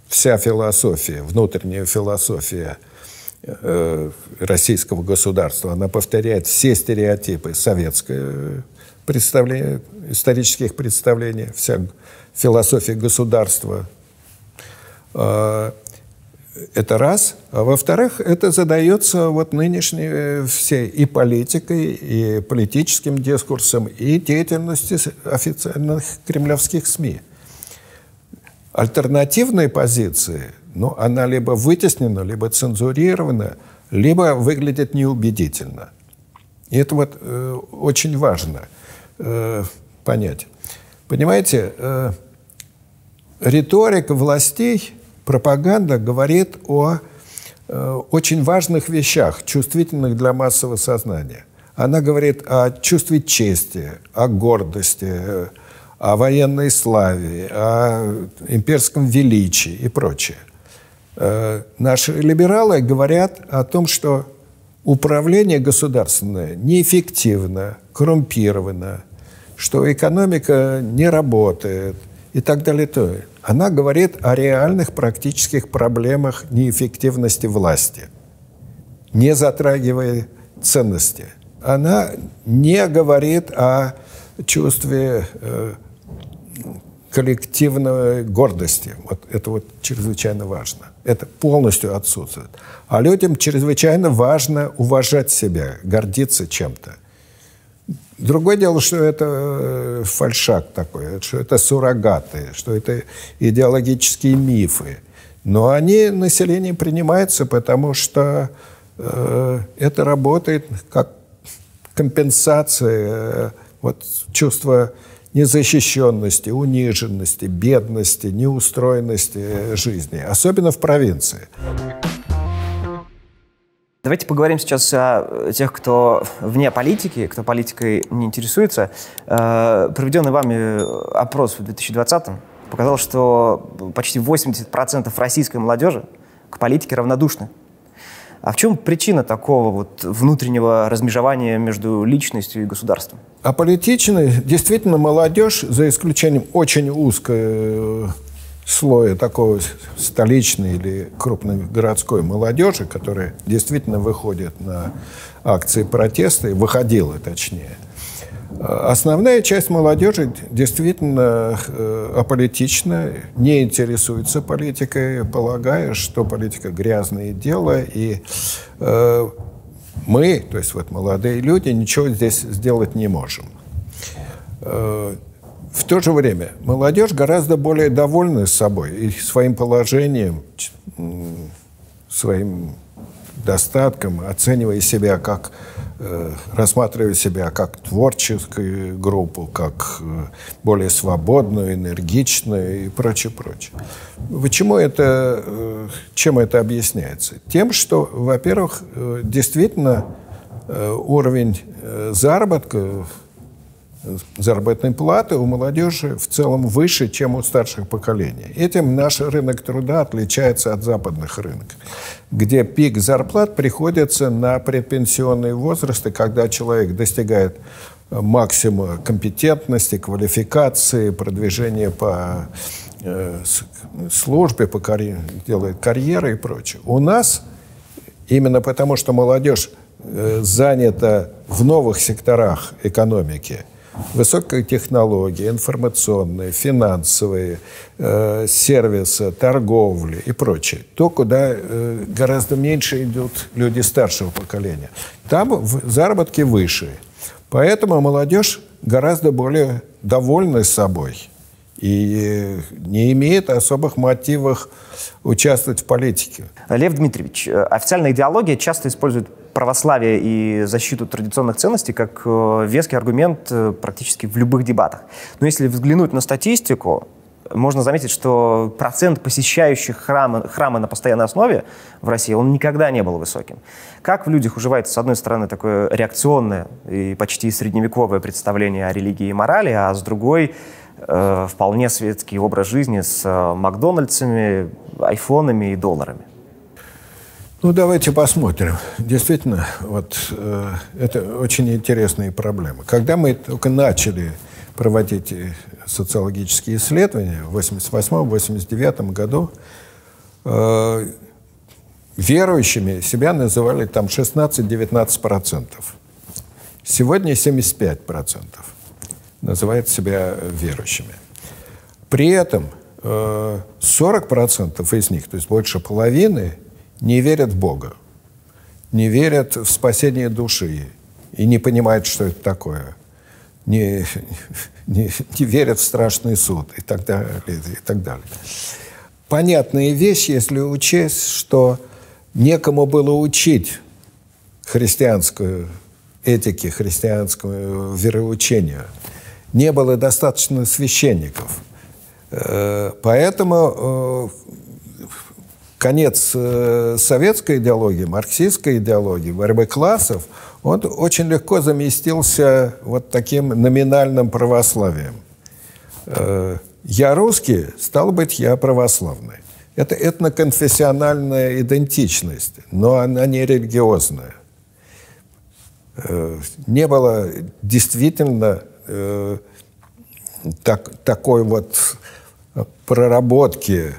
вся философия, внутренняя философия российского государства, она повторяет все стереотипы советское представление, исторических представлений, вся философия государства. Э, это раз. А во-вторых, это задается вот нынешней э, всей и политикой, и политическим дискурсом, и деятельностью официальных кремлевских СМИ. Альтернативные позиции, ну, она либо вытеснена, либо цензурирована, либо выглядит неубедительно. И это вот э, очень важно э, понять. Понимаете, э, риторика властей – пропаганда говорит о э, очень важных вещах, чувствительных для массового сознания. Она говорит о чувстве чести, о гордости, о военной славе, о имперском величии и прочее. Э, наши либералы говорят о том, что управление государственное неэффективно, коррумпировано, что экономика не работает и так далее. Она говорит о реальных практических проблемах неэффективности власти, не затрагивая ценности. Она не говорит о чувстве э, коллективной гордости. Вот это вот чрезвычайно важно. Это полностью отсутствует. А людям чрезвычайно важно уважать себя, гордиться чем-то. Другое дело, что это э, фальшак такой, что это суррогаты, что это идеологические мифы. Но они население принимаются, потому что э, это работает как компенсация э, вот, чувства незащищенности, униженности, бедности, неустроенности жизни, особенно в провинции.
Давайте поговорим сейчас о тех, кто вне политики, кто политикой не интересуется. Э, проведенный вами опрос в 2020-м показал, что почти 80% российской молодежи к политике равнодушны. А в чем причина такого вот внутреннего размежевания между личностью и государством?
А политичной действительно молодежь, за исключением очень узкой слоя такого столичной или крупной городской молодежи, которая действительно выходит на акции протеста, и выходила точнее, Основная часть молодежи действительно э, аполитична, не интересуется политикой, полагая, что политика грязное дело, и э, мы, то есть вот молодые люди, ничего здесь сделать не можем. Э, в то же время молодежь гораздо более довольна собой и своим положением, своим достатком, оценивая себя как, э, рассматривая себя как творческую группу, как э, более свободную, энергичную и прочее, прочее. Почему это, э, чем это объясняется? Тем, что, во-первых, действительно уровень заработка заработной платы у молодежи в целом выше, чем у старших поколений. Этим наш рынок труда отличается от западных рынков, где пик зарплат приходится на предпенсионные возрасты, когда человек достигает э, максимума компетентности, квалификации, продвижения по э, службе, по карьере, делает карьеры и прочее. У нас, именно потому что молодежь э, занята в новых секторах экономики – высокие технологии, информационные, финансовые, э, сервисы, торговли и прочее. То, куда э, гораздо меньше идут люди старшего поколения. Там заработки выше. Поэтому молодежь гораздо более довольна собой и не имеет особых мотивов участвовать в политике.
Лев Дмитриевич, э, официальная идеология часто использует православие и защиту традиционных ценностей как э, веский аргумент э, практически в любых дебатах. Но если взглянуть на статистику, можно заметить, что процент посещающих храмы, храмы на постоянной основе в России, он никогда не был высоким. Как в людях уживается, с одной стороны, такое реакционное и почти средневековое представление о религии и морали, а с другой э, вполне светский образ жизни с э, Макдональдсами, айфонами и долларами?
Ну, давайте посмотрим. Действительно, вот э, это очень интересные проблемы. Когда мы только начали проводить э, социологические исследования в 1988-1989 году, э, верующими себя называли там 16-19%. Сегодня 75% называют себя верующими. При этом э, 40% из них, то есть больше половины, не верят в Бога, не верят в спасение души и не понимают, что это такое, не, [laughs] не, не верят в страшный суд и так далее. И так далее. Понятная вещь, если учесть, что некому было учить христианскую этике, христианскому вероучению. Не было достаточно священников. Э, поэтому э, конец э, советской идеологии, марксистской идеологии, борьбы классов, он очень легко заместился вот таким номинальным православием. Я русский, стал быть, я православный. Это этноконфессиональная идентичность, но она не религиозная. Не было действительно так, такой вот проработки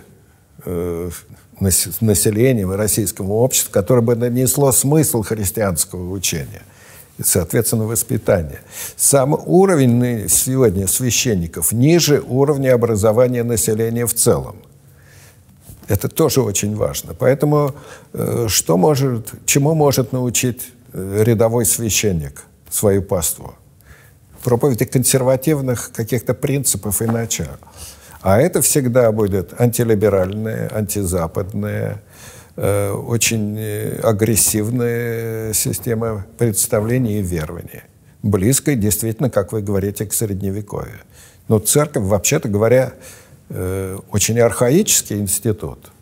населением и российскому обществу, которое бы нанесло смысл христианского учения и, соответственно, воспитания. Сам уровень сегодня священников ниже уровня образования населения в целом. Это тоже очень важно. Поэтому э, что может, чему может научить э, рядовой священник свою паству? Проповеди консервативных каких-то принципов и начал. А это всегда будет антилиберальные, антизападные, э, очень э, агрессивная система представлений и верований. Близкая, действительно, как вы говорите, к средневековью. Но церковь, вообще-то говоря, э, очень архаический институт –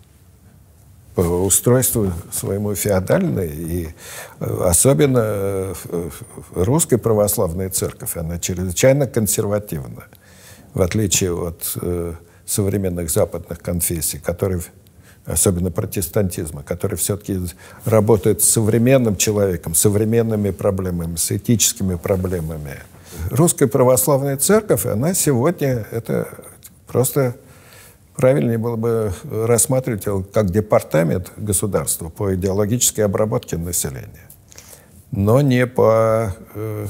по устройству своему феодальной, и э, особенно э, русская православная церковь, она чрезвычайно консервативна, в отличие от э, современных западных конфессий, которые особенно протестантизма, который все-таки работает с современным человеком, с современными проблемами, с этическими проблемами. Русская православная церковь, она сегодня это просто Правильнее было бы рассматривать его как департамент государства по идеологической обработке населения, но не по э,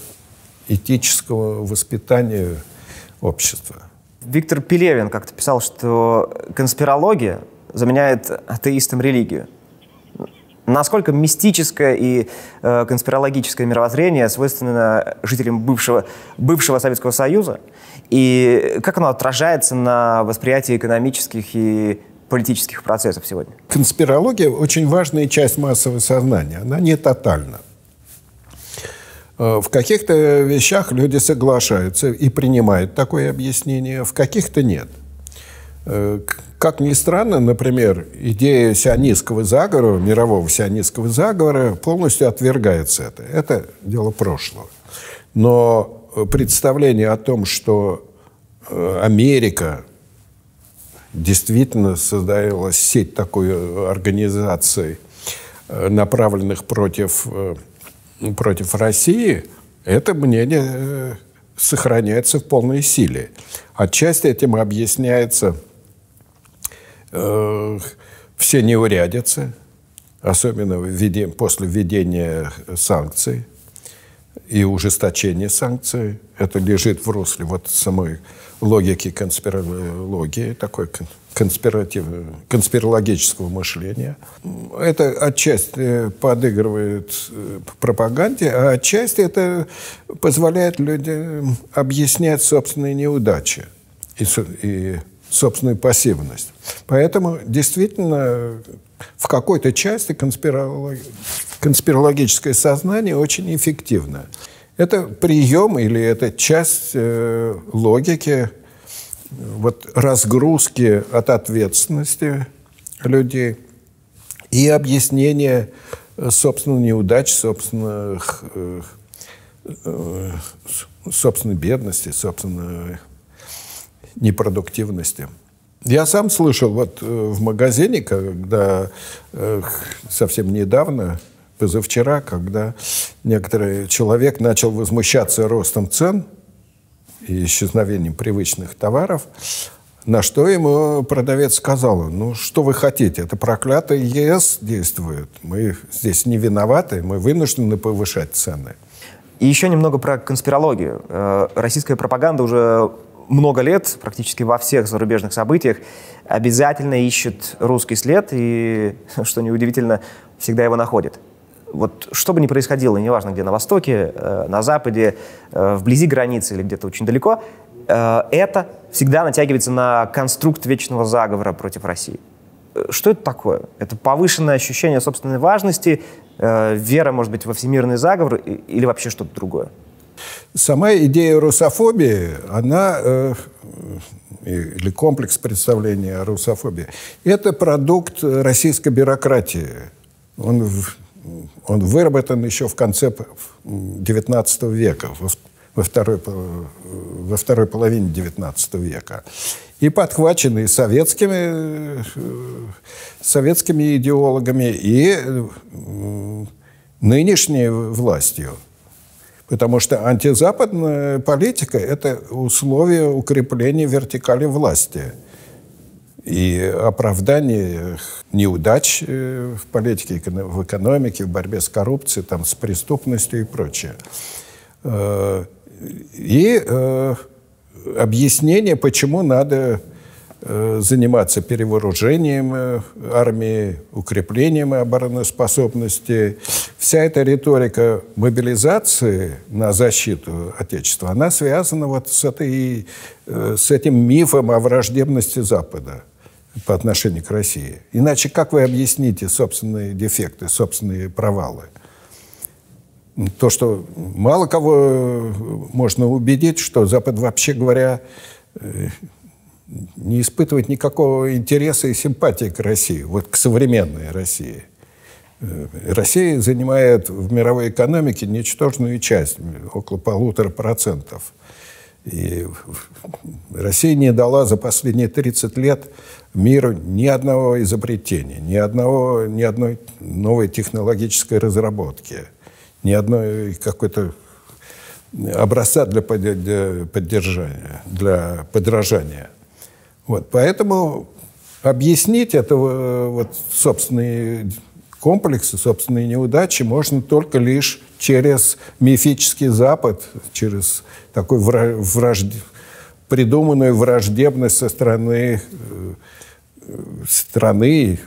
этическому воспитанию общества.
Виктор Пелевин как-то писал, что конспирология заменяет атеистам религию. Насколько мистическое и э, конспирологическое мировоззрение свойственно жителям бывшего, бывшего Советского Союза? И как оно отражается на восприятии экономических и политических процессов сегодня?
Конспирология – очень важная часть массового сознания. Она не тотальна. Э, в каких-то вещах люди соглашаются и принимают такое объяснение, в каких-то нет – как ни странно, например, идея сионистского заговора, мирового сионистского заговора, полностью отвергается это. Это дело прошлого. Но представление о том, что э, Америка действительно создавалась сеть такой организаций, э, направленных против, против России, это мнение сохраняется в полной силе. Отчасти этим объясняется э, все неурядицы, особенно введение, после введения санкций и ужесточения санкций. Это лежит в русле вот самой логики конспирологии, такой конспиратив, конспирологического мышления. Это отчасти подыгрывает э, пропаганде, а отчасти это позволяет людям объяснять собственные неудачи и, и собственную пассивность. Поэтому действительно в какой-то части конспиролог... конспирологическое сознание очень эффективно. Это прием или это часть э, логики вот, разгрузки от ответственности людей и объяснение собственных неудач, собственных, э, э, собственной бедности, собственной непродуктивности. Я сам слышал вот э, в магазине, когда э, совсем недавно, позавчера, когда некоторый человек начал возмущаться ростом цен и исчезновением привычных товаров, на что ему продавец сказал, ну что вы хотите, это проклятый ЕС действует, мы здесь не виноваты, мы вынуждены повышать цены.
И еще немного про конспирологию. Э, российская пропаганда уже много лет, практически во всех зарубежных событиях, обязательно ищет русский след и, [laughs] что неудивительно, всегда его находит. Вот что бы ни происходило, неважно где, на Востоке, э, на Западе, э, вблизи границы или где-то очень далеко, э, это всегда натягивается на конструкт вечного заговора против России. Что это такое? Это повышенное ощущение собственной важности, вера, может быть, во всемирный заговор или вообще что-то другое?
Сама идея русофобии, она, э, или комплекс представления о русофобии, это продукт российской бюрократии. Он, он выработан еще в конце XIX века, во второй, во второй половине XIX века. И подхваченный советскими, советскими идеологами и нынешней властью. Потому что антизападная политика – это условие укрепления вертикали власти и оправдание неудач э, в политике, в экономике, в борьбе с коррупцией, там, с преступностью и прочее. Э, и э, объяснение, почему надо заниматься перевооружением э, армии, укреплением обороноспособности. Вся эта риторика мобилизации на защиту Отечества, она связана вот с, этой, с этим мифом о враждебности Запада по отношению к России. Иначе как вы объясните собственные дефекты, собственные провалы? То, что мало кого можно убедить, что Запад, вообще говоря, э, не испытывает никакого интереса и симпатии к России, вот к современной России. Э, Россия занимает в мировой экономике ничтожную часть, около полутора процентов. И Россия не дала за последние 30 лет миру ни одного изобретения, ни, одного, ни одной новой технологической разработки, ни одной какой-то образца для поддержания, для подражания. Вот, поэтому объяснить это вот, собственные комплексы, собственные неудачи можно только лишь через мифический Запад, через такой вражд... придуманную враждебность со стороны э, страны,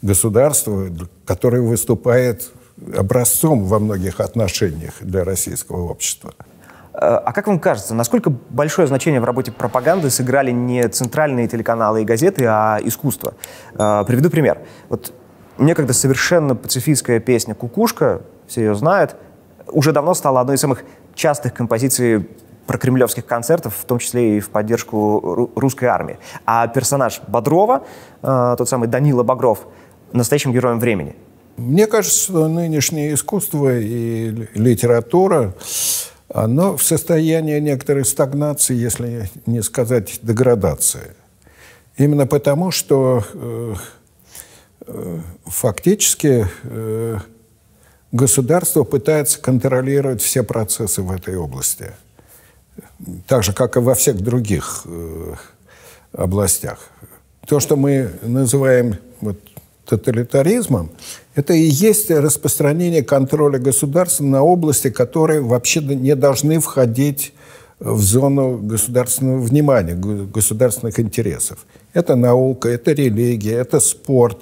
государства, которое выступает образцом во многих отношениях для российского общества.
А как вам кажется, насколько большое значение в работе пропаганды сыграли не центральные телеканалы и газеты, а искусство? Э, приведу пример. Вот некогда совершенно пацифистская песня «Кукушка», все ее знают, уже давно стала одной из самых частых композиций прокремлевских концертов, в том числе и в поддержку русской армии. А персонаж Бодрова, э, тот самый Данила Багров, настоящим героем времени.
Мне кажется, что нынешнее искусство и литература, оно в состоянии некоторой стагнации, если не сказать деградации. Именно потому, что э, э, фактически э, государство пытается контролировать все процессы в этой области – так же, как и во всех других э, областях. То, что мы называем вот, тоталитаризмом, это и есть распространение контроля государства на области, которые вообще не должны входить в зону государственного внимания, государственных интересов. Это наука, это религия, это спорт,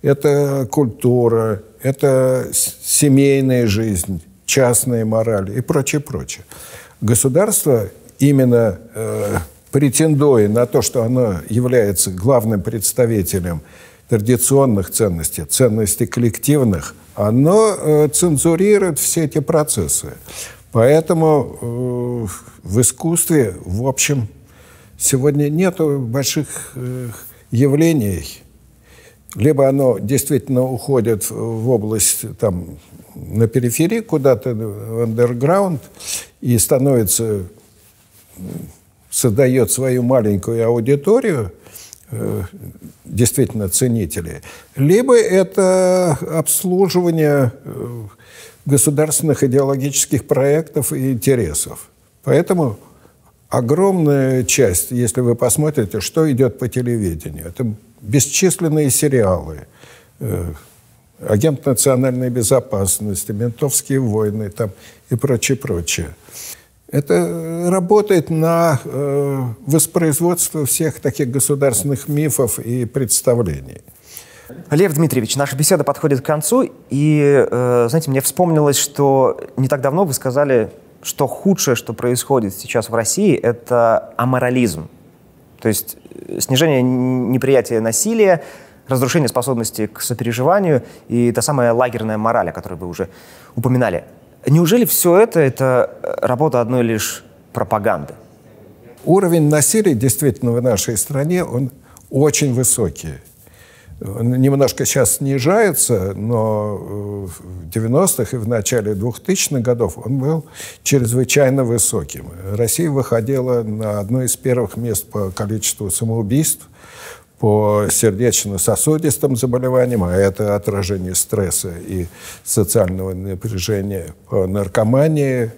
это культура, это семейная жизнь, частная мораль и прочее, прочее государство именно э, претендуя на то, что оно является главным представителем традиционных ценностей, ценностей коллективных, оно э, цензурирует все эти процессы. Поэтому э, в искусстве, в общем, сегодня нет больших э, явлений. Либо оно действительно уходит в область там, на периферии, куда-то в андерграунд, и становится, создает свою маленькую аудиторию, действительно ценителей, либо это обслуживание э, государственных идеологических проектов и интересов. Поэтому огромная часть, если вы посмотрите, что идет по телевидению, это бесчисленные сериалы, э, агент национальной безопасности, ментовские войны там, и прочее, прочее. Это работает на э, воспроизводство всех таких государственных мифов и представлений.
Лев Дмитриевич, наша беседа подходит к концу, и, э, знаете, мне вспомнилось, что не так давно вы сказали, что худшее, что происходит сейчас в России, это аморализм. То есть э, снижение неприятия насилия, разрушение способности к сопереживанию и та самая лагерная мораль, о которой вы уже упоминали. Неужели все это – это э, работа одной лишь пропаганды?
Уровень насилия действительно в нашей стране, он очень высокий. Он немножко сейчас снижается, но э, в 90-х и в начале 2000-х годов он был чрезвычайно высоким. Россия выходила на одно из первых мест по количеству самоубийств по сердечно-сосудистым заболеваниям, а это отражение стресса и социального напряжения по наркомании.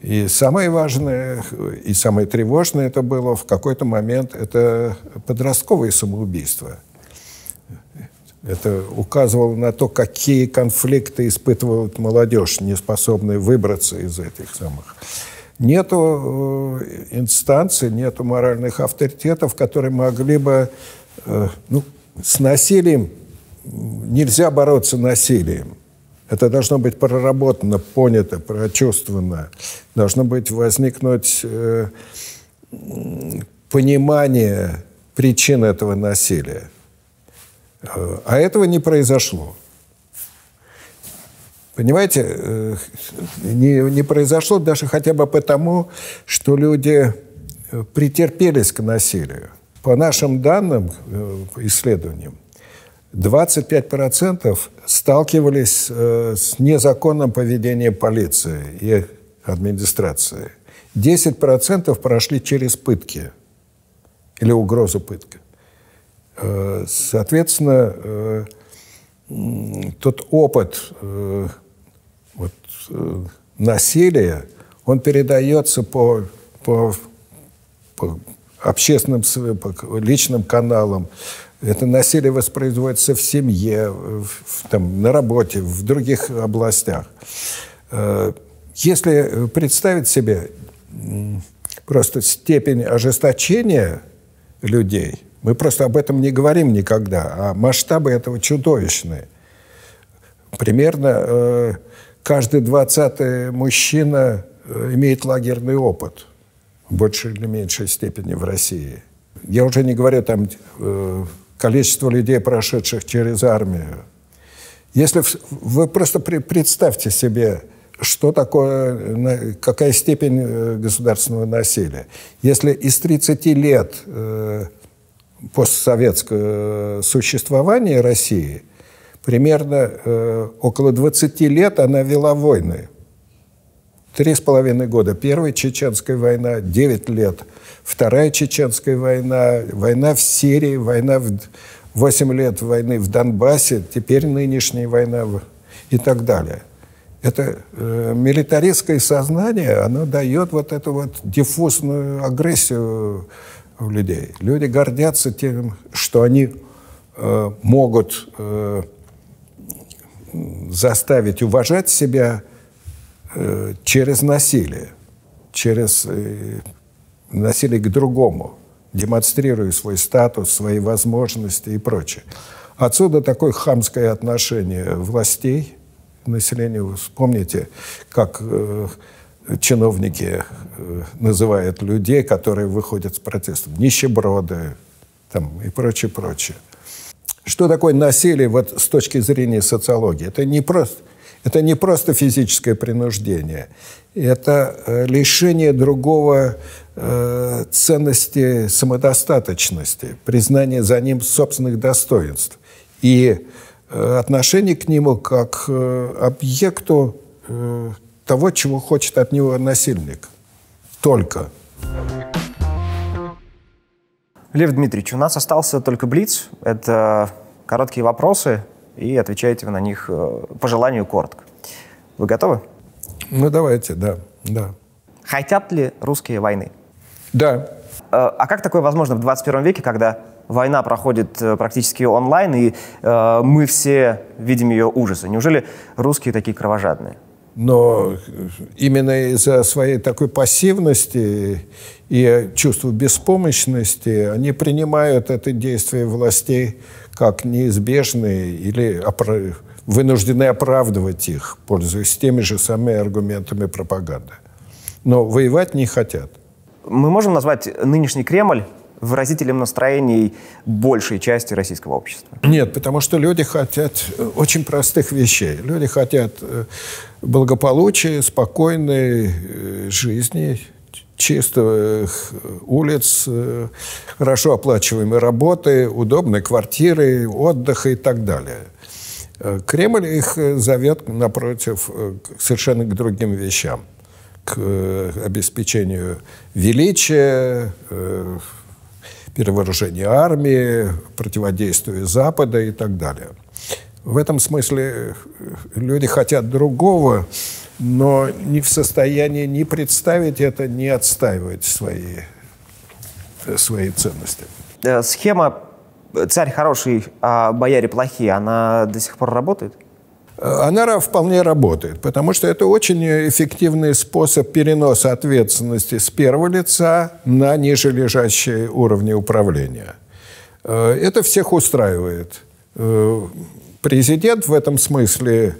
И самое важное и самое тревожное это было в какой-то момент это подростковые самоубийства. Это указывало на то, какие конфликты испытывает молодежь, не способная выбраться из этих самых Нету инстанций, нету моральных авторитетов, которые могли бы ну, с насилием нельзя бороться насилием. Это должно быть проработано, понято, прочувствовано. Должно быть возникнуть э, понимание причин этого насилия. Э, а этого не произошло. Понимаете, э, не, не произошло даже хотя бы потому, что люди э, претерпелись к насилию. По нашим данным, исследованиям, 25% сталкивались э, с незаконным поведением полиции и администрации. 10% прошли через пытки или угрозу пытки. Э, соответственно, э, тот опыт вот, насилия, он передается по, по, по общественным, по личным каналам, это насилие воспроизводится в семье, в, там, на работе, в других областях. Э, если представить себе просто степень ожесточения людей, мы просто об этом не говорим никогда, а масштабы этого чудовищные. Примерно э, каждый двадцатый мужчина э, имеет лагерный опыт в большей или меньшей степени в России. Я уже не говорю там количество людей, прошедших через армию. Если вы просто представьте себе, что такое, какая степень э, государственного насилия. Если из 30 лет э, постсоветского существования России примерно э, около 20 лет она вела войны. Три с половиной года. Первая Чеченская война, 9 лет – Вторая Чеченская война, война в Сирии, война в 8 лет войны в Донбассе, теперь нынешняя война и так далее. Это э, милитаристское сознание, оно дает вот эту вот диффузную агрессию у людей. Люди гордятся тем, что они э, могут э, заставить уважать себя через насилие, через э, насилие к другому, демонстрируя свой статус, свои возможности и прочее. Отсюда такое хамское отношение властей к населению. Вспомните, как э, чиновники э, называют людей, которые выходят с протестом, нищеброды там, и прочее, прочее. Что такое насилие вот с точки зрения социологии? Это не просто, это не просто физическое принуждение, это э, лишение другого э, ценности самодостаточности, признание за ним собственных достоинств и э, отношение к нему как э, объекту э, того, чего хочет от него насильник. Только.
Лев Дмитриевич, у нас остался только Блиц. Это короткие вопросы, и отвечаете вы на них э, по желанию коротко. Вы готовы?
Ну, давайте, да, да.
Хотят ли русские войны?
Да.
Э, а как такое возможно в 21 веке, когда война проходит э, практически онлайн, и э, мы все видим ее ужасы? Неужели русские такие кровожадные?
Но именно из-за своей такой пассивности и чувства беспомощности они принимают это действие властей как неизбежные или вынуждены оправдывать их, пользуясь теми же самыми аргументами пропаганды. Но воевать не хотят.
Мы можем назвать нынешний Кремль выразителем настроений большей части российского общества?
Нет, потому что люди хотят э, очень простых вещей. Люди хотят э, благополучия, спокойной э, жизни, чистых улиц, хорошо оплачиваемой работы, удобной квартиры, отдыха и так далее. Кремль их зовет, напротив, совершенно к другим вещам к э, обеспечению величия, э, перевооружения армии, противодействию Запада и так далее. В этом смысле э, люди хотят другого, но не в состоянии ни представить это, ни отстаивать свои, свои ценности.
Схема «царь хороший, а бояре плохие», она до сих пор работает?
она вполне работает, потому что это очень эффективный способ переноса ответственности с первого лица на ниже лежащие уровни управления. Э, это всех устраивает. Э, президент в этом смысле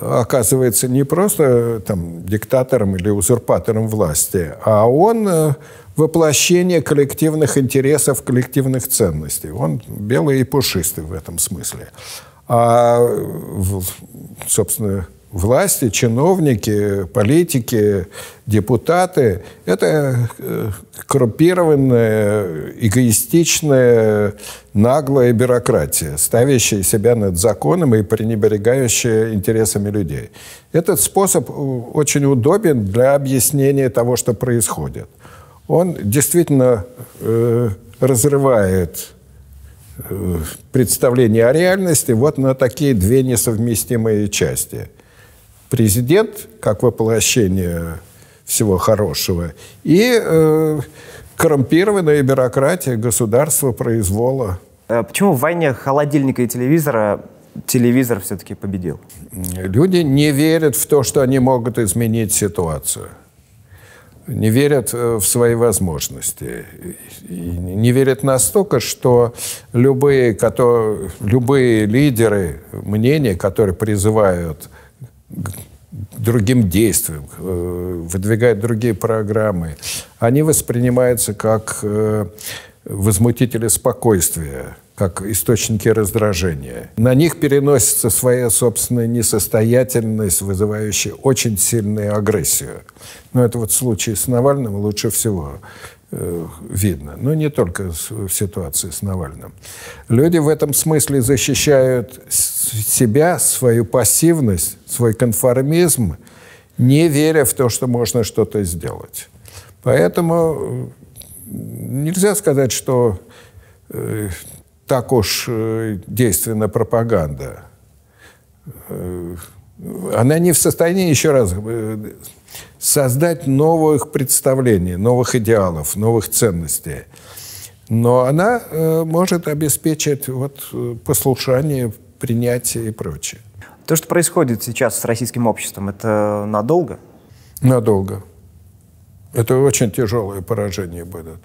оказывается не просто там, диктатором или узурпатором власти, а он э, воплощение коллективных интересов, коллективных ценностей. Он белый и пушистый в этом смысле. А, собственно, власти, чиновники, политики, депутаты – это э, коррумпированная, эгоистичная, наглая бюрократия, ставящая себя над законом и пренебрегающая интересами людей. Этот способ очень удобен для объяснения того, что происходит. Он действительно э, разрывает э, представление о реальности вот на такие две несовместимые части – президент как воплощение всего хорошего и э, коррумпированная бюрократия государства произвола.
Э, почему в войне холодильника и телевизора телевизор все-таки победил?
Люди не верят в то, что они могут изменить ситуацию. Не верят э, в свои возможности. И не верят настолько, что любые, которые, любые лидеры мнения, которые призывают другим действиям, э, выдвигают другие программы, они воспринимаются как э, возмутители спокойствия, как источники раздражения. На них переносится своя собственная несостоятельность, вызывающая очень сильную агрессию. Но это вот в случае с Навальным лучше всего. Э, видно. Но не только в ситуации с Навальным. Люди в этом смысле защищают себя, свою пассивность, свой конформизм, не веря в то, что можно что-то сделать. Поэтому э, нельзя сказать, что э, так уж э, действенна пропаганда. Э, она не в состоянии, еще раз, э, создать новых представлений, новых идеалов, новых ценностей. Но она э, может обеспечить вот, э, послушание, принятие и прочее.
То, что происходит сейчас с российским обществом, это надолго?
Надолго. Это очень тяжелое поражение будет.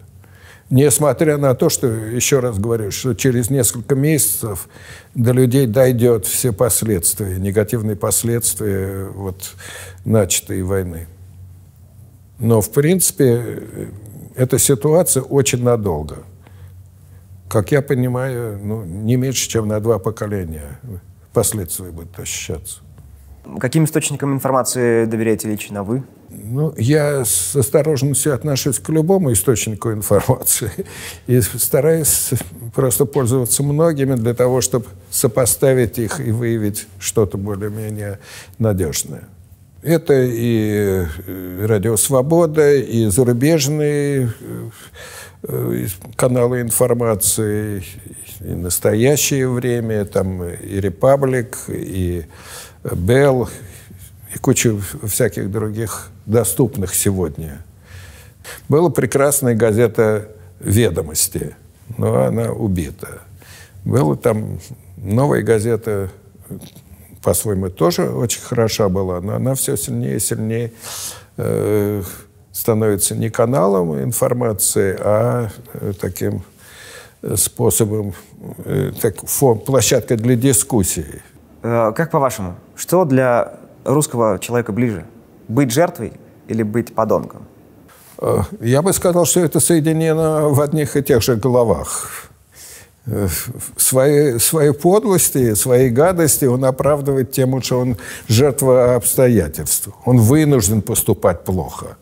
Несмотря на то, что, еще раз говорю, что через несколько месяцев до людей дойдет все последствия, негативные последствия вот, начатой войны. Но, в принципе, эта ситуация очень надолго. Как я понимаю, ну, не меньше, чем на два поколения последствия будут ощущаться.
Каким источникам информации доверяете лично вы?
Ну, я с осторожностью отношусь к любому источнику информации и стараюсь просто пользоваться многими для того, чтобы сопоставить их и выявить что-то более-менее надежное. Это и э, Радио Свобода, и зарубежные э, каналы информации, и настоящее время, там и Репаблик, и Белл, и куча всяких других доступных сегодня. Была прекрасная газета «Ведомости», но она убита. Была там новая газета по-своему, тоже очень хороша была, но она все сильнее и сильнее э, становится не каналом информации, а э, таким э, способом, э, так, фон, площадкой для дискуссии.
Э, как по-вашему, что для русского человека ближе? Быть жертвой или быть подонком?
Э, я бы сказал, что это соединено в одних и тех же головах свои, свои подлости, свои гадости он оправдывает тем, что он жертва обстоятельств. Он вынужден поступать плохо.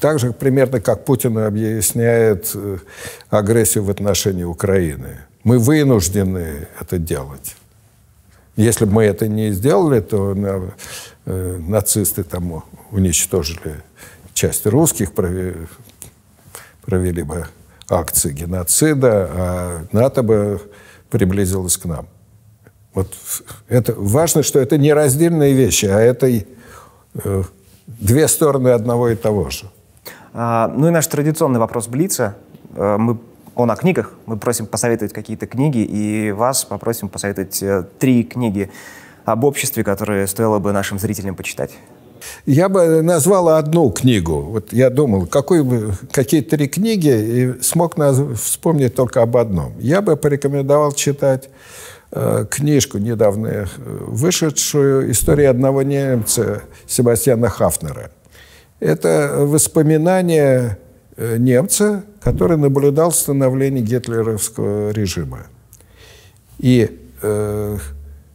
Так же примерно, как Путин объясняет э, агрессию в отношении Украины. Мы вынуждены это делать. Если бы мы это не сделали, то на, э, нацисты там уничтожили часть русских, провели, провели бы акции геноцида, а НАТО бы приблизилось к нам. Вот это важно, что это не раздельные вещи, а это э, две стороны одного и того же.
А, ну и наш традиционный вопрос Блица. Э, мы, он о книгах. Мы просим посоветовать какие-то книги, и вас попросим посоветовать э, три книги. об обществе, которое стоило бы нашим зрителям почитать?
Я бы назвал одну книгу. Вот я думал, какой какие три книги, и смог наз... вспомнить только об одном. Я бы порекомендовал читать э, книжку, недавно э, вышедшую «История одного немца» Себастьяна Хафнера. Это воспоминания немца, который наблюдал становление гитлеровского режима. И э,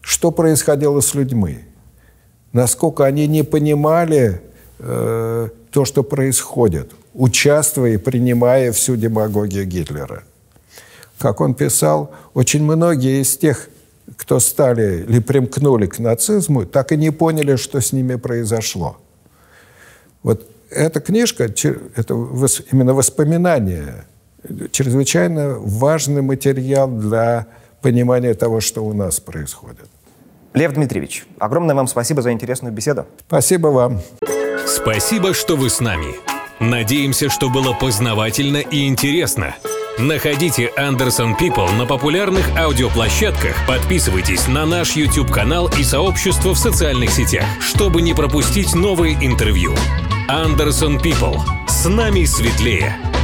что происходило с людьми? насколько они не понимали э, то, что происходит, участвуя и принимая всю демагогию Гитлера. Как он писал, очень многие из тех, кто стали или примкнули к нацизму, так и не поняли, что с ними произошло. Вот эта книжка, это именно воспоминания, чрезвычайно важный материал для понимания того, что у нас происходит.
Лев Дмитриевич, огромное вам спасибо за интересную беседу.
Спасибо вам.
Спасибо, что вы с нами. Надеемся, что было познавательно и интересно. Находите Anderson People на популярных аудиоплощадках, подписывайтесь на наш YouTube-канал и сообщество в социальных сетях, чтобы не пропустить новые интервью. Anderson People. С нами светлее.